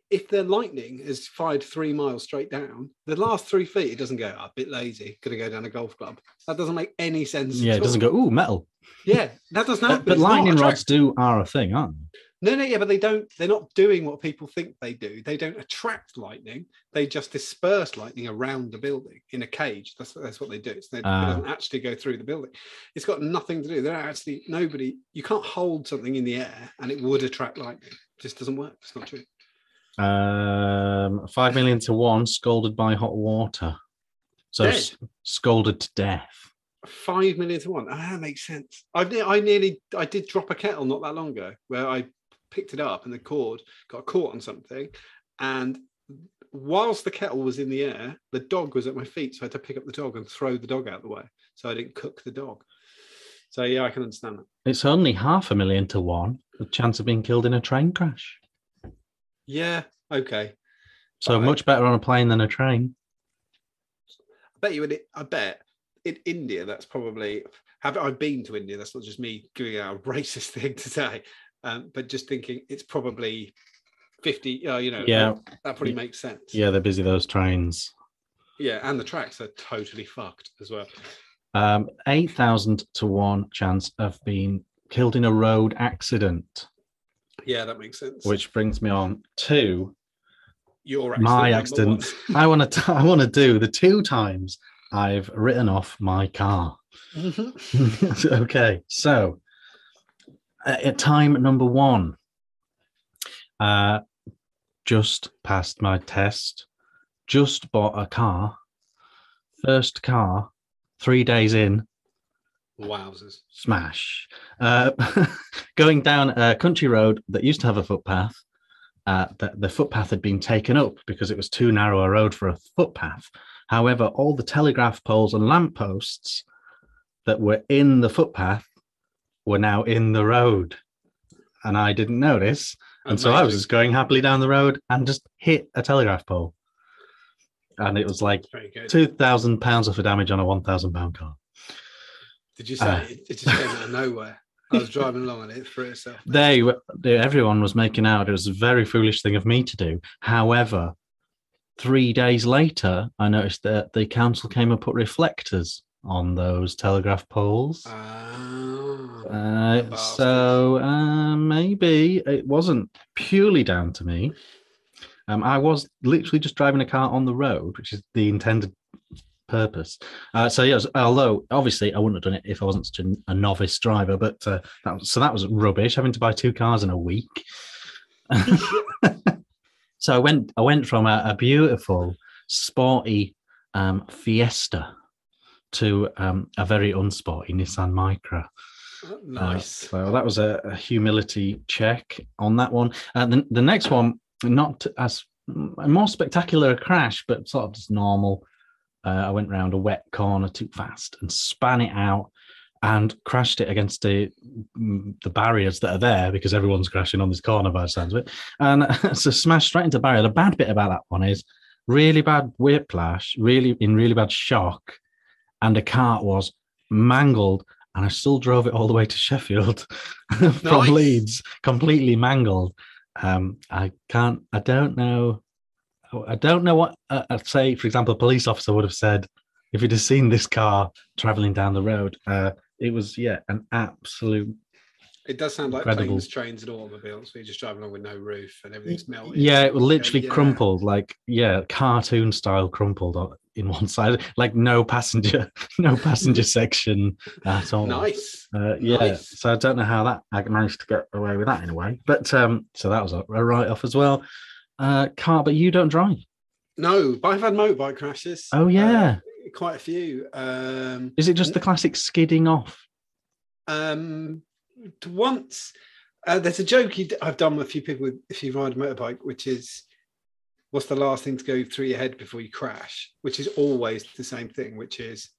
if the lightning is fired three miles straight down, the last three feet it doesn't go "Ah, a bit lazy, gonna go down a golf club. That doesn't make any sense. Yeah, it doesn't go, ooh, metal. Yeah, that doesn't happen. but lightning rods do are a thing, aren't they? No, no, yeah, but they don't. They're not doing what people think they do. They don't attract lightning. They just disperse lightning around the building in a cage. That's that's what they do. So they, Ah. it doesn't actually go through the building. It's got nothing to do. They're actually nobody. You can't hold something in the air and it would attract lightning. It just doesn't work. It's not true. Um, five million to one, scalded by hot water. So Dead. s- scalded to death. Five million to one. Ah, that makes sense. I ne- I nearly I did drop a kettle not that long ago where I picked it up and the cord got caught on something, and whilst the kettle was in the air, the dog was at my feet, so I had to pick up the dog and throw the dog out the way, so I didn't cook the dog. So yeah, I can understand that. It's only half a million to one, the chance of being killed in a train crash. Yeah, okay. So Right. much better on a plane than a train. I bet you in it. I bet in India that's probably. Have I've been to India? That's not just me doing a racist thing to say, um, but just thinking it's probably fifty. Uh, you know, Yeah, that probably makes sense. yeah, they're busy those trains. yeah, and the tracks are totally fucked as well. Um, eight thousand to one chance of being killed in a road accident, Yeah, that makes sense. which brings me on to your my accident number accident. I want to. I want to do the two times I've written off my car. Mhm. okay, so uh, at time number one, uh, just passed my test, just bought a car, first car, three days in, Wowzers! smash. Uh, going down a country road that used to have a footpath. Uh, the, the footpath had been taken up because it was too narrow a road for a footpath. However, all the telegraph poles and lampposts that were in the footpath were now in the road. And I didn't notice. And so I was just going happily down the road and just hit a telegraph pole. And it was like two thousand pounds worth of damage on a one thousand pound car. Did you say uh, it, it just came out of nowhere? I was driving along and it threw itself. they were they, everyone was making out it was a very foolish thing of me to do. However three days later i noticed that the council came and put reflectors on those telegraph poles. Ah, uh, so uh, maybe it wasn't purely down to me. Um, i was literally just driving a car on the road which is the intended purpose uh, so yes although obviously i wouldn't have done it if i wasn't such a, a novice driver but uh, that was, so that was rubbish having to buy two cars in a week so i went i went from a, a beautiful sporty um, fiesta to um, a very unsporty nissan micra uh, nice. so that was a, a humility check on that one. Uh, the, the next one, not as a more spectacular crash, but sort of just normal. Uh, I went round a wet corner too fast and span it out and crashed it against the the barriers that are there because everyone's crashing on this corner by the sounds of it. And so smashed straight into the barrier. The bad bit about that one is really bad whiplash, really in really bad shock, and the cart was mangled and I still drove it all the way to Sheffield from Nice. Leeds, completely mangled. Um, I can't, I don't know, I don't know what uh, I'd say. For example, a police officer would have said if he'd have seen this car traveling down the road. Uh, it was yeah, an absolute It does sound like Incredible. planes, trains, and automobiles. Where you're just driving along with no roof and everything's melted. yeah, it was literally Yeah. crumpled like yeah, cartoon style crumpled in one side, like no passenger, no passenger section at all. Nice. Uh, yeah, Nice. so I don't know how that I managed to get away with that in a way, but um, so that was a, a write off as well. Uh, car, but you don't drive. No, but I've had motorbike crashes. Oh uh, yeah, quite a few. Um, is it just the classic skidding off? um, once uh, there's a joke you d- I've done with a few people with, if you ride a motorbike, which is what's the last thing to go through your head before you crash, which is always the same thing, which is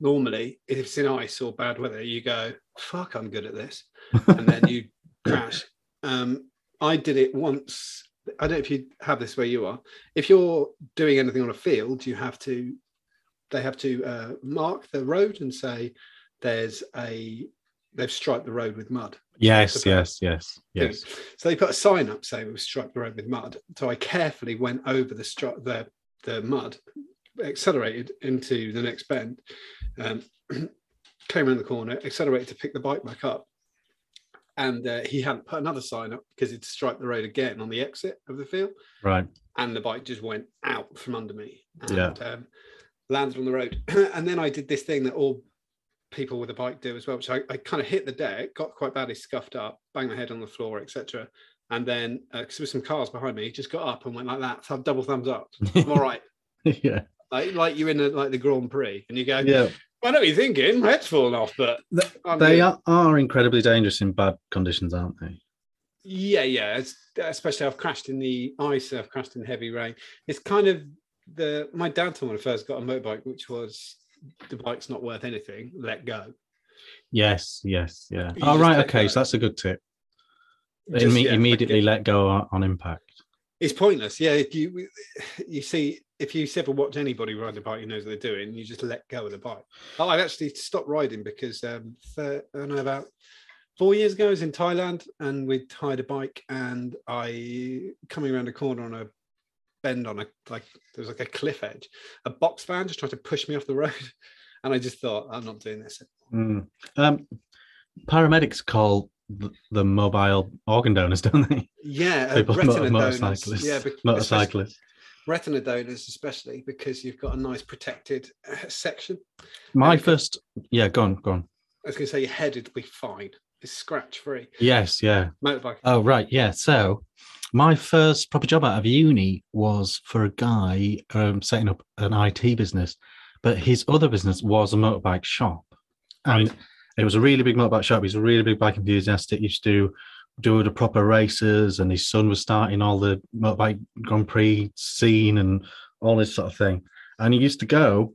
normally if it's in ice or bad weather, you go, fuck, I'm good at this. And then you crash. Um, I did it once. I don't know if you have this where you are. If you're doing anything on a field, you have to, they have to uh, mark the road and say, there's a they've striped the road with mud. Yes, yes, yes, yes. So they put a sign up saying we've striped the road with mud. So I carefully went over the stri- the the mud, accelerated into the next bend, um, came around the corner, accelerated to pick the bike back up. And uh, he hadn't put another sign up because he'd striped the road again on the exit of the field, Right. and the bike just went out from under me and Yeah. um, landed on the road. and then I did this thing that all people with a bike do as well, which I, I kind of hit the deck, got quite badly scuffed up, banged my head on the floor, etc. And then, because there were some cars behind me, he just got up and went like that, thumb, double thumbs up. I'm all right. yeah. Like, like you're in the, like the Grand Prix, and you go, Yeah. I know what you're thinking. My head's falling off, but They are, are incredibly dangerous in bad conditions, aren't they? Yeah, yeah. It's, especially I've crashed in the ice. I've crashed in heavy rain. It's kind of the my dad told me when I first got a motorbike, which was the bike's not worth anything. Let go. Yes, yes, yeah. You Oh, right. Okay. go. So that's a good tip. Just, Imme- yeah, immediately let let go on, on impact. It's pointless. Yeah, if you you see if you ever watch anybody ride a bike who knows what they're doing, you just let go of the bike. Oh, I've actually stopped riding because um, thir- I don't know about four years ago, I was in Thailand and we tied a bike, and I coming around a corner on a bend on a like there was like a cliff edge, a box van just tried to push me off the road, and I just thought I'm not doing this. Mm. Um, paramedics call th- the mobile organ donors, don't they? Yeah, uh, People, retina mo- donors. motorcyclists. Yeah, bec- especially- motorcyclists. retina donors, especially because you've got a nice protected uh, section. My first, yeah, go on, go on. I was going to say your head would be fine. It's scratch free. Yes, yeah. Motorbike. Oh, right, yeah. So, my first proper job out of uni was for a guy um, setting up an IT business, but his other business was a motorbike shop, and Right. It was a really big motorbike shop. He's a really big bike enthusiast. He used to do the proper races, and his son was starting all the motorbike Grand Prix scene and all this sort of thing. And he used to go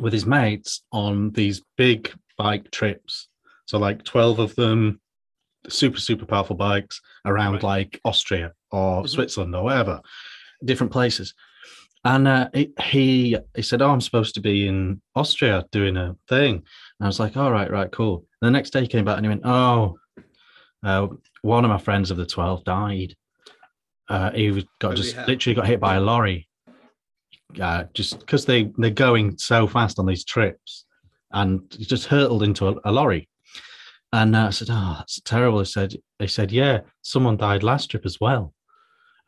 with his mates on these big bike trips. So, like 12 of them, super, super powerful bikes around Right. like Austria or Mhm. Switzerland or wherever, different places. And uh, it, he he said, "Oh, I'm supposed to be in Austria doing a thing." And I was like, "All right, right, cool." And the next day he came back and he went, "Oh, uh, one of my friends of the twelve died. Uh, he was- got just literally got hit by a lorry. Uh, just because they they're going so fast on these trips, and he just hurtled into a, a lorry." And uh, I said, "Oh, that's terrible." He said, "They said, yeah, someone died last trip as well."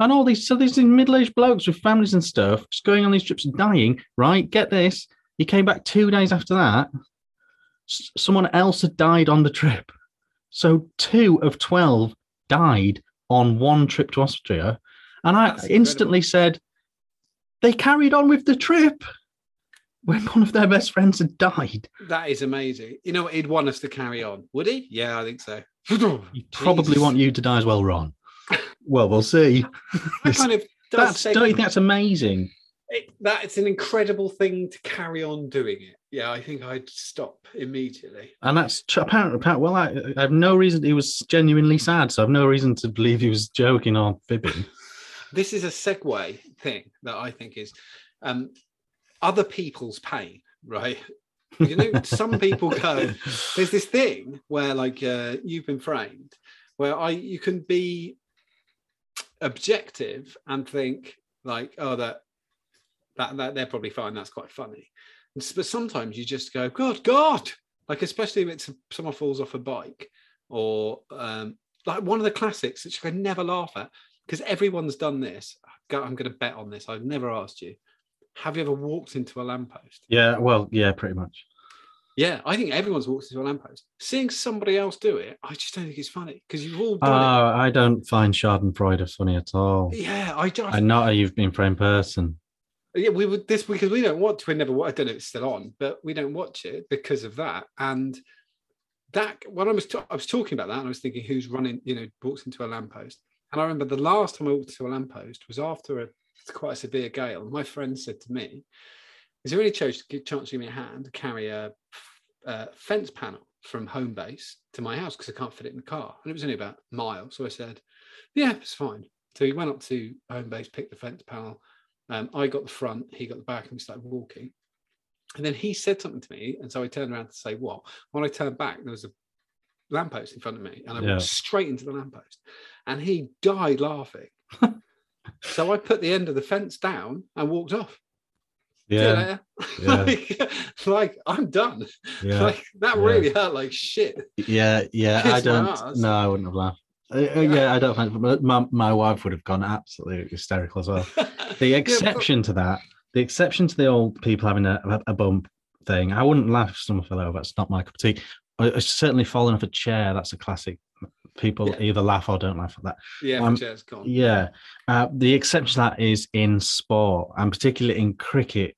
And all these, so these middle-aged blokes with families and stuff, just going on these trips and dying. Right? Get this. He came back two days after that. s- Someone else had died on the trip. So two of twelve died on one trip to Austria, and I That's instantly said, "They carried on with the trip." When one of their best friends had died, That is amazing. You know what? He'd want us to carry on. Would he? Yeah, I think so. He'd probably want you to die as well, Ron. Well, we'll see. That kind of does That's seg- don't you think that's amazing? it, that it's an incredible thing to carry on doing it. Yeah, I think I'd stop immediately. And that's apparently, well, I, I have no reason. He was genuinely sad, so I have no reason to believe he was joking or fibbing. This is a segue thing that I think is um, other people's pain, right? You know, some people go, there's this thing where like uh, you've been framed where I you can be objective and think like oh that that, that they're probably fine. That's quite funny. But sometimes you just go god god! Like especially if it's someone falls off a bike or um like one of the classics which i never laugh at because everyone's done this. I'm going to bet on this. I've never asked you. Have you ever walked into a lamppost? Yeah, well, yeah, pretty much. Yeah, I think everyone's walked into a lamppost. Seeing somebody else do it, I just don't think it's funny because you've all done Uh, I don't find Schadenfreude funny at all. Yeah, I don't. I'm not a you've been framed person. yeah, we would this because we don't watch. We never. I don't know if it's still on, but we don't watch it because of that. And that when I was I was talking about that, and I was thinking who's running. You know, walks into a lamppost. And I remember the last time I walked into a lamppost was after a quite a severe gale. My friend said to me, "Is there any chance chance to give me a hand to carry a, a fence panel from Homebase to my house because I can't fit it in the car?" And it was only about a mile. So I said, "Yeah, it's fine." So he went up to Homebase, picked the fence panel. Um, I got the front, he got the back, and we started walking. And then he said something to me, and so I turned around to say what. When I turned back, there was a lamppost in front of me, and I Yeah. walked straight into the lamppost, and he died laughing. so I put the end of the fence down and walked off. Yeah, yeah. like, like, I'm done. yeah, Like that yeah. really hurt like shit. yeah, yeah. Kiss I don't. No, I wouldn't have laughed. Uh, uh, yeah, I don't think. But my my wife would have gone absolutely hysterical as well. The Yeah, but- exception to that, the exception to the old people having a, a, bump thing, I wouldn't laugh if someone fell over. It's not my cup of tea. I- I certainly falling off a chair. That's a classic. People Yeah. either laugh or don't laugh at that. yeah, um, my chair's gone. Yeah. Uh, the exception to that is in sport, and particularly in cricket,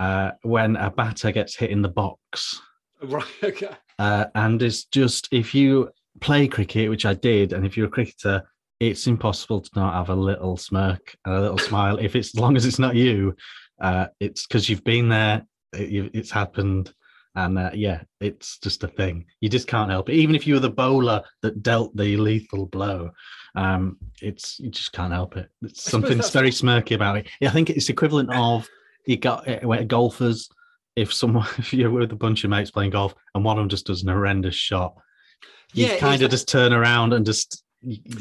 uh, when a batter gets hit in the box. Right. Okay. Uh, and it's just if you play cricket, which I did, and if you're a cricketer, it's impossible to not have a little smirk and a little smile. If it's as long as it's not you, uh, it's because you've been there, it, it's happened, and uh, yeah, it's just a thing. You just can't help it. Even if you were the bowler that dealt the lethal blow, um, it's you just can't help it. It's something that's- very smirky about it. Yeah, I think it's equivalent of you got uh, when golfers. If someone, if you're with a bunch of mates playing golf and one of them just does an horrendous shot, you Yeah, kind of just turn around and just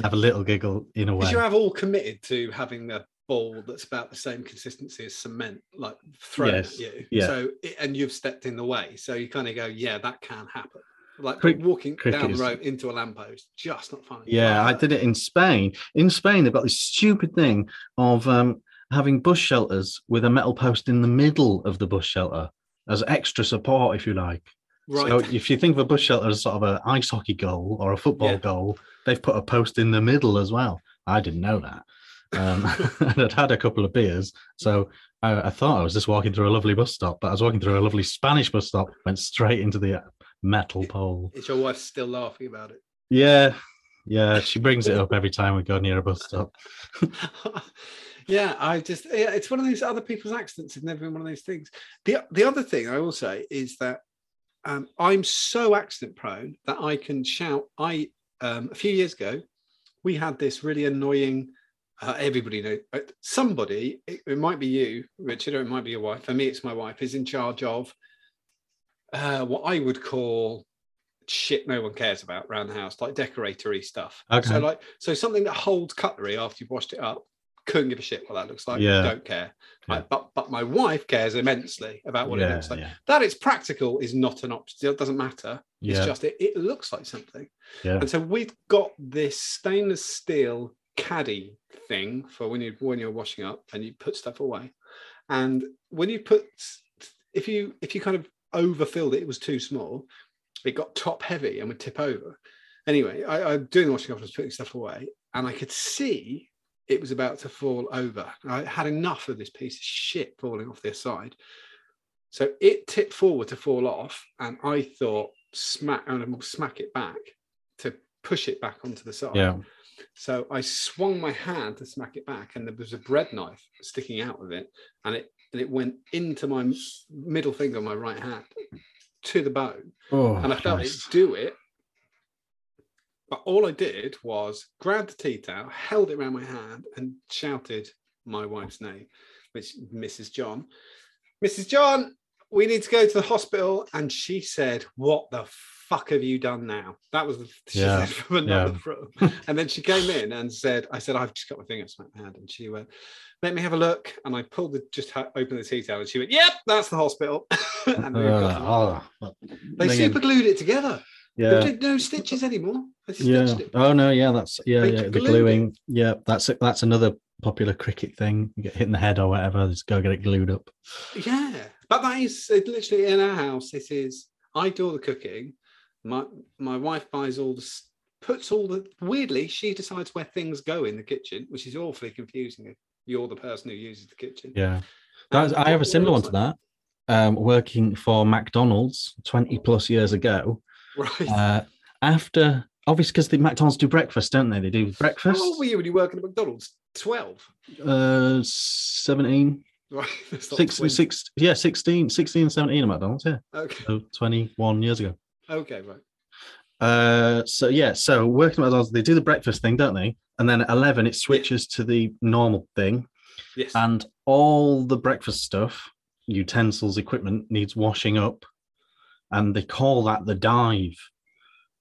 have a little giggle in a way. You have all committed to having a ball that's about the same consistency as cement, like thrown Yes, at you. yeah. So, and you've stepped in the way. So you kind of go, yeah, that can happen. Like Cric- walking cricket down the road into a lamppost, just not funny. Yeah, I did it in Spain. In Spain, they've got this stupid thing of um, having bus shelters with a metal post in the middle of the bus shelter as extra support, if you like. Right. So if you think of a bus shelter as sort of an ice hockey goal or a football Yeah. goal, they've put a post in the middle as well. I didn't know that. Um, and I'd had a couple of beers, so I, I thought I was just walking through a lovely bus stop, but I was walking through a lovely Spanish bus stop, went straight into the uh, metal pole. Is your wife still laughing about it? Yeah, yeah, she brings it up every time we go near a bus stop. yeah, I just yeah, it's one of those other people's accidents. It's never been one of those things. The the other thing I will say is that um, I'm so accident prone that I can shout. I um, a few years ago, we had this really annoying. Uh, everybody know uh, somebody. It, it might be you, Richard, or it might be your wife. For me, it's my wife. Is in charge of uh, what I would call shit no one cares about around the house, like decoratory stuff. Okay. So like so something that holds cutlery after you've washed it up. Couldn't give a shit what that looks like. Yeah. Don't care. Yeah. Right, but but my wife cares immensely about what it looks like. yeah, That it's practical is not an option. It doesn't matter. It's just it, it looks like something. yeah. And so we've got this stainless steel caddy thing for when you when you're washing up and you put stuff away. And when you put if you if you kind of overfilled it, it was too small. It got top heavy and would tip over. Anyway, I, I'm doing the washing up, I was putting stuff away, and I could see it was about to fall over. I had enough of this piece of shit falling off this side. So it tipped forward to fall off, and I thought smack and I'm smack it back to push it back onto the side. yeah. So I swung my hand to smack it back, and there was a bread knife sticking out of it, and it and it went into my middle finger, on my right hand, to the bone, Oh, and I felt it do it. But all I did was grab the tea towel, held it around my hand, and shouted my wife's name, which is Mrs. John. Mrs. John, we need to go to the hospital. And she said, What the fuck have you done now? That was the she Yeah, said from another yeah. room. And then she came in and said, I said, I've just got my finger smacked my hand. And she went, Let me have a look. And I pulled the just opened the tea towel and she went, Yep, that's the hospital. and Uh, they super glued it together. Yeah. Did no stitches anymore. Yeah. Oh no, yeah, that's yeah, They yeah. The it. gluing. Yeah, that's it. That's another popular cricket thing. You get hit in the head or whatever, just go get it glued up. Yeah, but that is it literally in our house. It is. I do all the cooking. My my wife buys all the puts all the weirdly she decides where things go in the kitchen, which is awfully confusing if you're the person who uses the kitchen. Yeah. That's, I have a similar one to that. Um, working for McDonald's 20 plus years ago. It looks like. Right. Uh, after, obviously, because the McDonald's do breakfast, don't they? They do breakfast. How old were you when you working at McDonald's? Twelve. Uh, 17, Right. Six, 20. six, yeah, 16, 16, 17 at McDonald's, yeah. Okay. So 21 years ago. Okay. Right. Uh, so yeah, so working at McDonald's, they do the breakfast thing, don't they? And then at 11, it switches to the normal thing. Yes. and all the breakfast stuff, utensils, equipment needs washing up, and they call that the dive.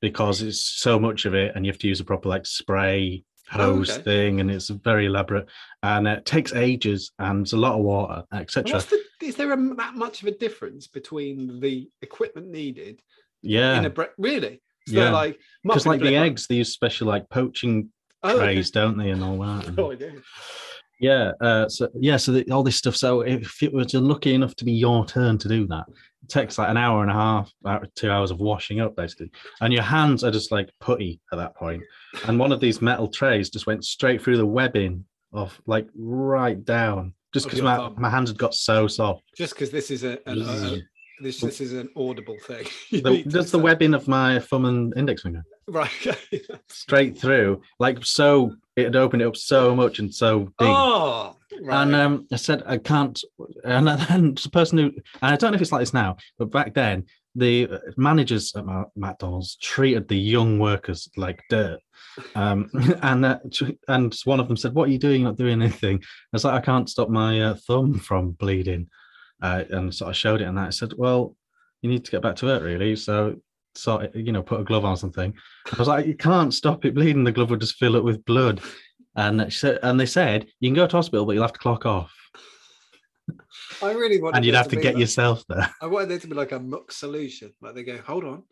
because it's so much of it, and you have to use a proper like spray Oh, hose okay. thing, and it's very elaborate, and it takes ages, and it's a lot of water, etc. The, is there a, that much of a difference between the equipment needed in Yeah, a bre- really? So Yeah. like because like the eggs, they use special like poaching Oh, okay. trays, don't they, and all that. and- idea. Yeah, uh, so yeah, so the, all this stuff. So if it was lucky enough to be your turn to do that, takes like an hour and a half, about two hours of washing up, basically, and your hands are just like putty at that point. And one of these metal trays just went straight through the webbing of like right down, just because my, thumb. my hands had got so soft. Just because this is a, an, a- this this is an audible thing. The, just the say- webbing of my thumb and index finger right. straight through, like so. It had opened it up so much and so deep. oh, right. And um, I said, I can't. And then the person who, and I don't know if it's like this now, but back then, the uh, managers at McDonald's treated the young workers like dirt. Um, and uh, and one of them said, "What are you doing? You're not doing anything." I was like, "I can't stop my uh, thumb from bleeding," uh, and so I showed it, and I said, "Well, you need to get back to it, really." So, so you know, put a glove on something. I was like, "You can't stop it bleeding. The glove would just fill it with blood." And she and they said, "You can go to hospital, but you'll have to clock off, I really want. and you'd have to get yourself there." I wanted there to be like a muck solution. Like they go, hold on,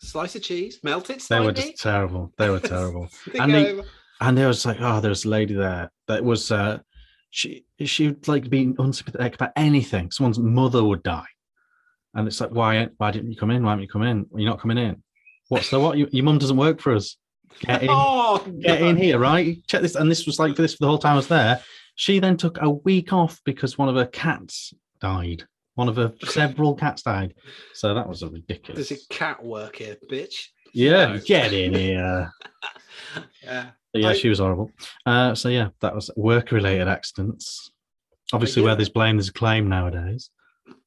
slice of cheese, melt it They were just terrible. They were terrible. And they- over. and there was like, oh, there's a lady there that was uh she she'd like be unsympathetic about anything. Someone's mother would die. And it's like, why why didn't you come in? Why haven't you come in? You're not coming in. What's the what? You, your mum doesn't work for us. Get in, Oh, get in here, right? Check this. And this was like for this for the whole time I was there. She then took a week off because one of her cats died. One of her several cats died. So that was a ridiculous. There's a cat work here, bitch. yeah, No. get in here. Yeah. Yeah, I- she was horrible. Uh, so yeah, that was work-related accidents. Obviously, yeah. where there's blame, there's a claim nowadays.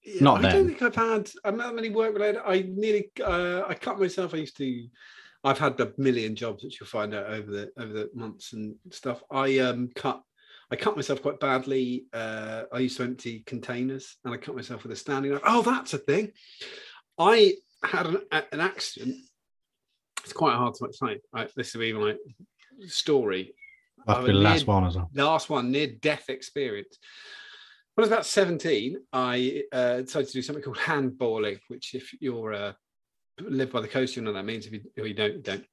Yeah, Not I then. don't think I've had. I'm not many work related. I nearly. Uh, I cut myself. I used to. I've had a million jobs, which you'll find out over the over the months and stuff. I um cut. I cut myself quite badly. Uh, I used to empty containers, and I cut myself with a Stanley knife. Oh, that's a thing. I had an, an accident. It's quite hard to explain. I, this will be my story That'll be the last one as well. last one near death experience when i was about 17 i uh, decided to do something called handballing which if you're uh, live by the coast you know what that means? If you, if you don't you don't.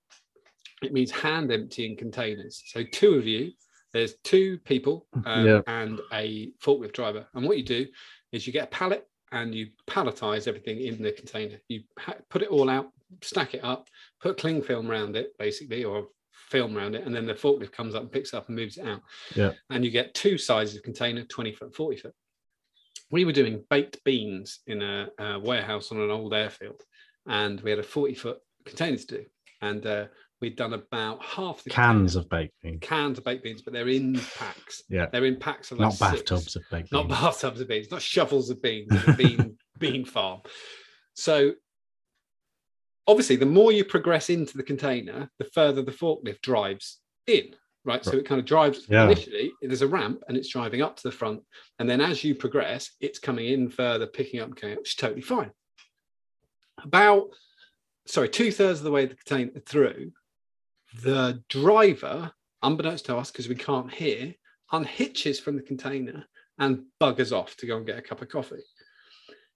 It means hand emptying containers. So two of you there's two people um, Yeah. and a forklift driver. And what you do is you get a pallet and you palletize everything in the container. You ha- put it all out stack it up put cling film around it basically or film around it and then the forklift comes up and picks up and moves it out. Yeah. and you get two sizes of container 20 foot 40 foot. We were doing baked beans in a, a warehouse on an old airfield and we had a 40 foot container to do and uh, we'd done about half the Cans container- of baked beans. cans of baked beans but they're in packs Yeah. they're in packs of like Not six. bathtubs of baked not beans. bathtubs of beans not shovels of beans bean bean farm so obviously the more you progress into the container the further the forklift drives in right so it kind of drives Yeah. initially there's a ramp and it's driving up to the front and then as you progress it's coming in further picking up and going up, which is totally fine about sorry two-thirds of the way the container through the driver unbeknownst to us because we can't hear unhitches from the container and buggers off to go and get a cup of coffee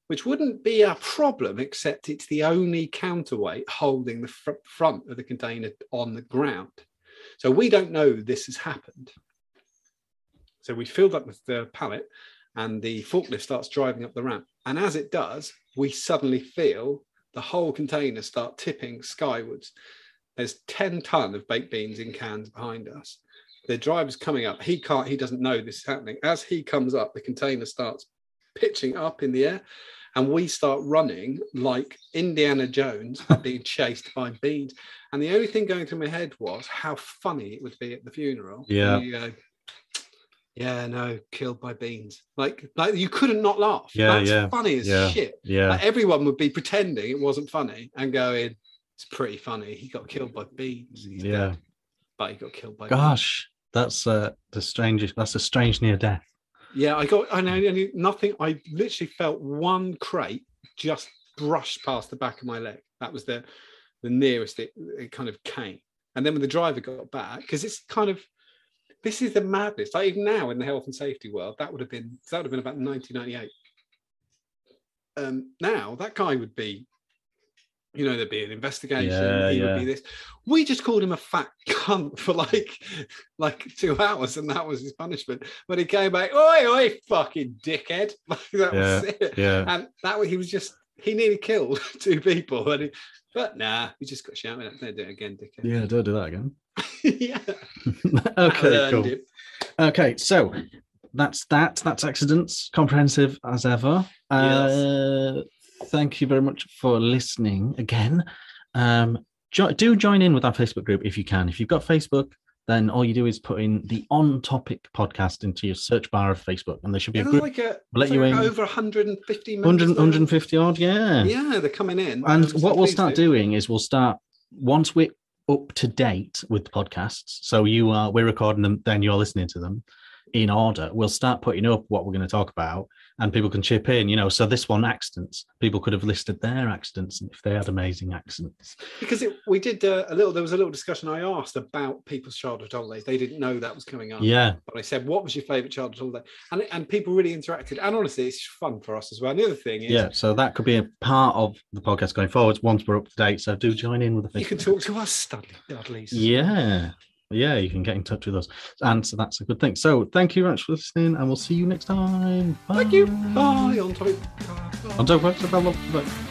which wouldn't be a problem except it's the only counterweight holding the fr- front of the container on the ground. So we don't know this has happened. So we filled up with the pallet and the forklift starts driving up the ramp. And as it does we suddenly feel the whole container start tipping skywards. There's 10 ton of baked beans in cans behind us. The driver's coming up. He can't he doesn't know this is happening. As he comes up the container starts pitching up in the air and we start running like indiana jones being chased by beans and the only thing going through my head was how funny it would be at the funeral. Yeah. you uh, go, yeah no killed by beans like like you couldn't not laugh Yeah, that's yeah, funny as yeah. shit Yeah. like everyone would be pretending it wasn't funny and going it's pretty funny he got killed by beans He's Yeah. dead, but he got killed by beans. Gosh, that's uh, the strangest. That's a strange near death. Yeah, I got. I know I knew nothing. I literally felt one crate just brushed past the back of my leg. That was the. the nearest it, it kind of came. And then when the driver got back, because it's kind of this is the madness. Like even now in the health and safety world, that would have been that would have been about 1998. Um, now that guy would be, you know, there'd be an investigation. Yeah, he yeah. would be this. We just called him a fat cunt for like like two hours, and that was his punishment. But he came back, oi, oi, fucking dickhead. Like that was it. Yeah. And that was he was just he nearly killed two people. And he, but nah, he just got shouted at. Don't do it again, dickhead. Yeah, don't do that again. yeah. okay, cool. Okay, so that's that. That's accidents, comprehensive as ever. Uh, thank you very much for listening again. Um, jo- do join in with our Facebook group if you can. If you've got Facebook, then all you do is put in the On Topic podcast into your search bar of Facebook, and there should be a group like a, let you like in. over 150 members 100, 150 odd. Yeah. Yeah, they're coming in. And so what we'll start do. doing is we'll start once we're up to date with the podcasts. So you are we're recording them, then you're listening to them in order. We'll start putting up what we're going to talk about, and people can chip in. You know, so this one accidents. People could have listed their accidents if they had amazing accidents. because it, we did uh, a little. There was a little discussion I asked about people's childhood holidays. They didn't know that was coming up. Yeah, But I said, "What was your favourite childhood holiday?" And and people really interacted. And honestly, it's fun for us as well. And the other thing is, yeah. So that could be a part of the podcast going forwards once we're up to date. So do join in with the you can talk to us, Studley Dudleys. Yeah. Yeah, you can get in touch with us. And so that's a good thing. So thank you very much for listening, and we'll see you next time. Thank you. Bye. Bye. On topic. On top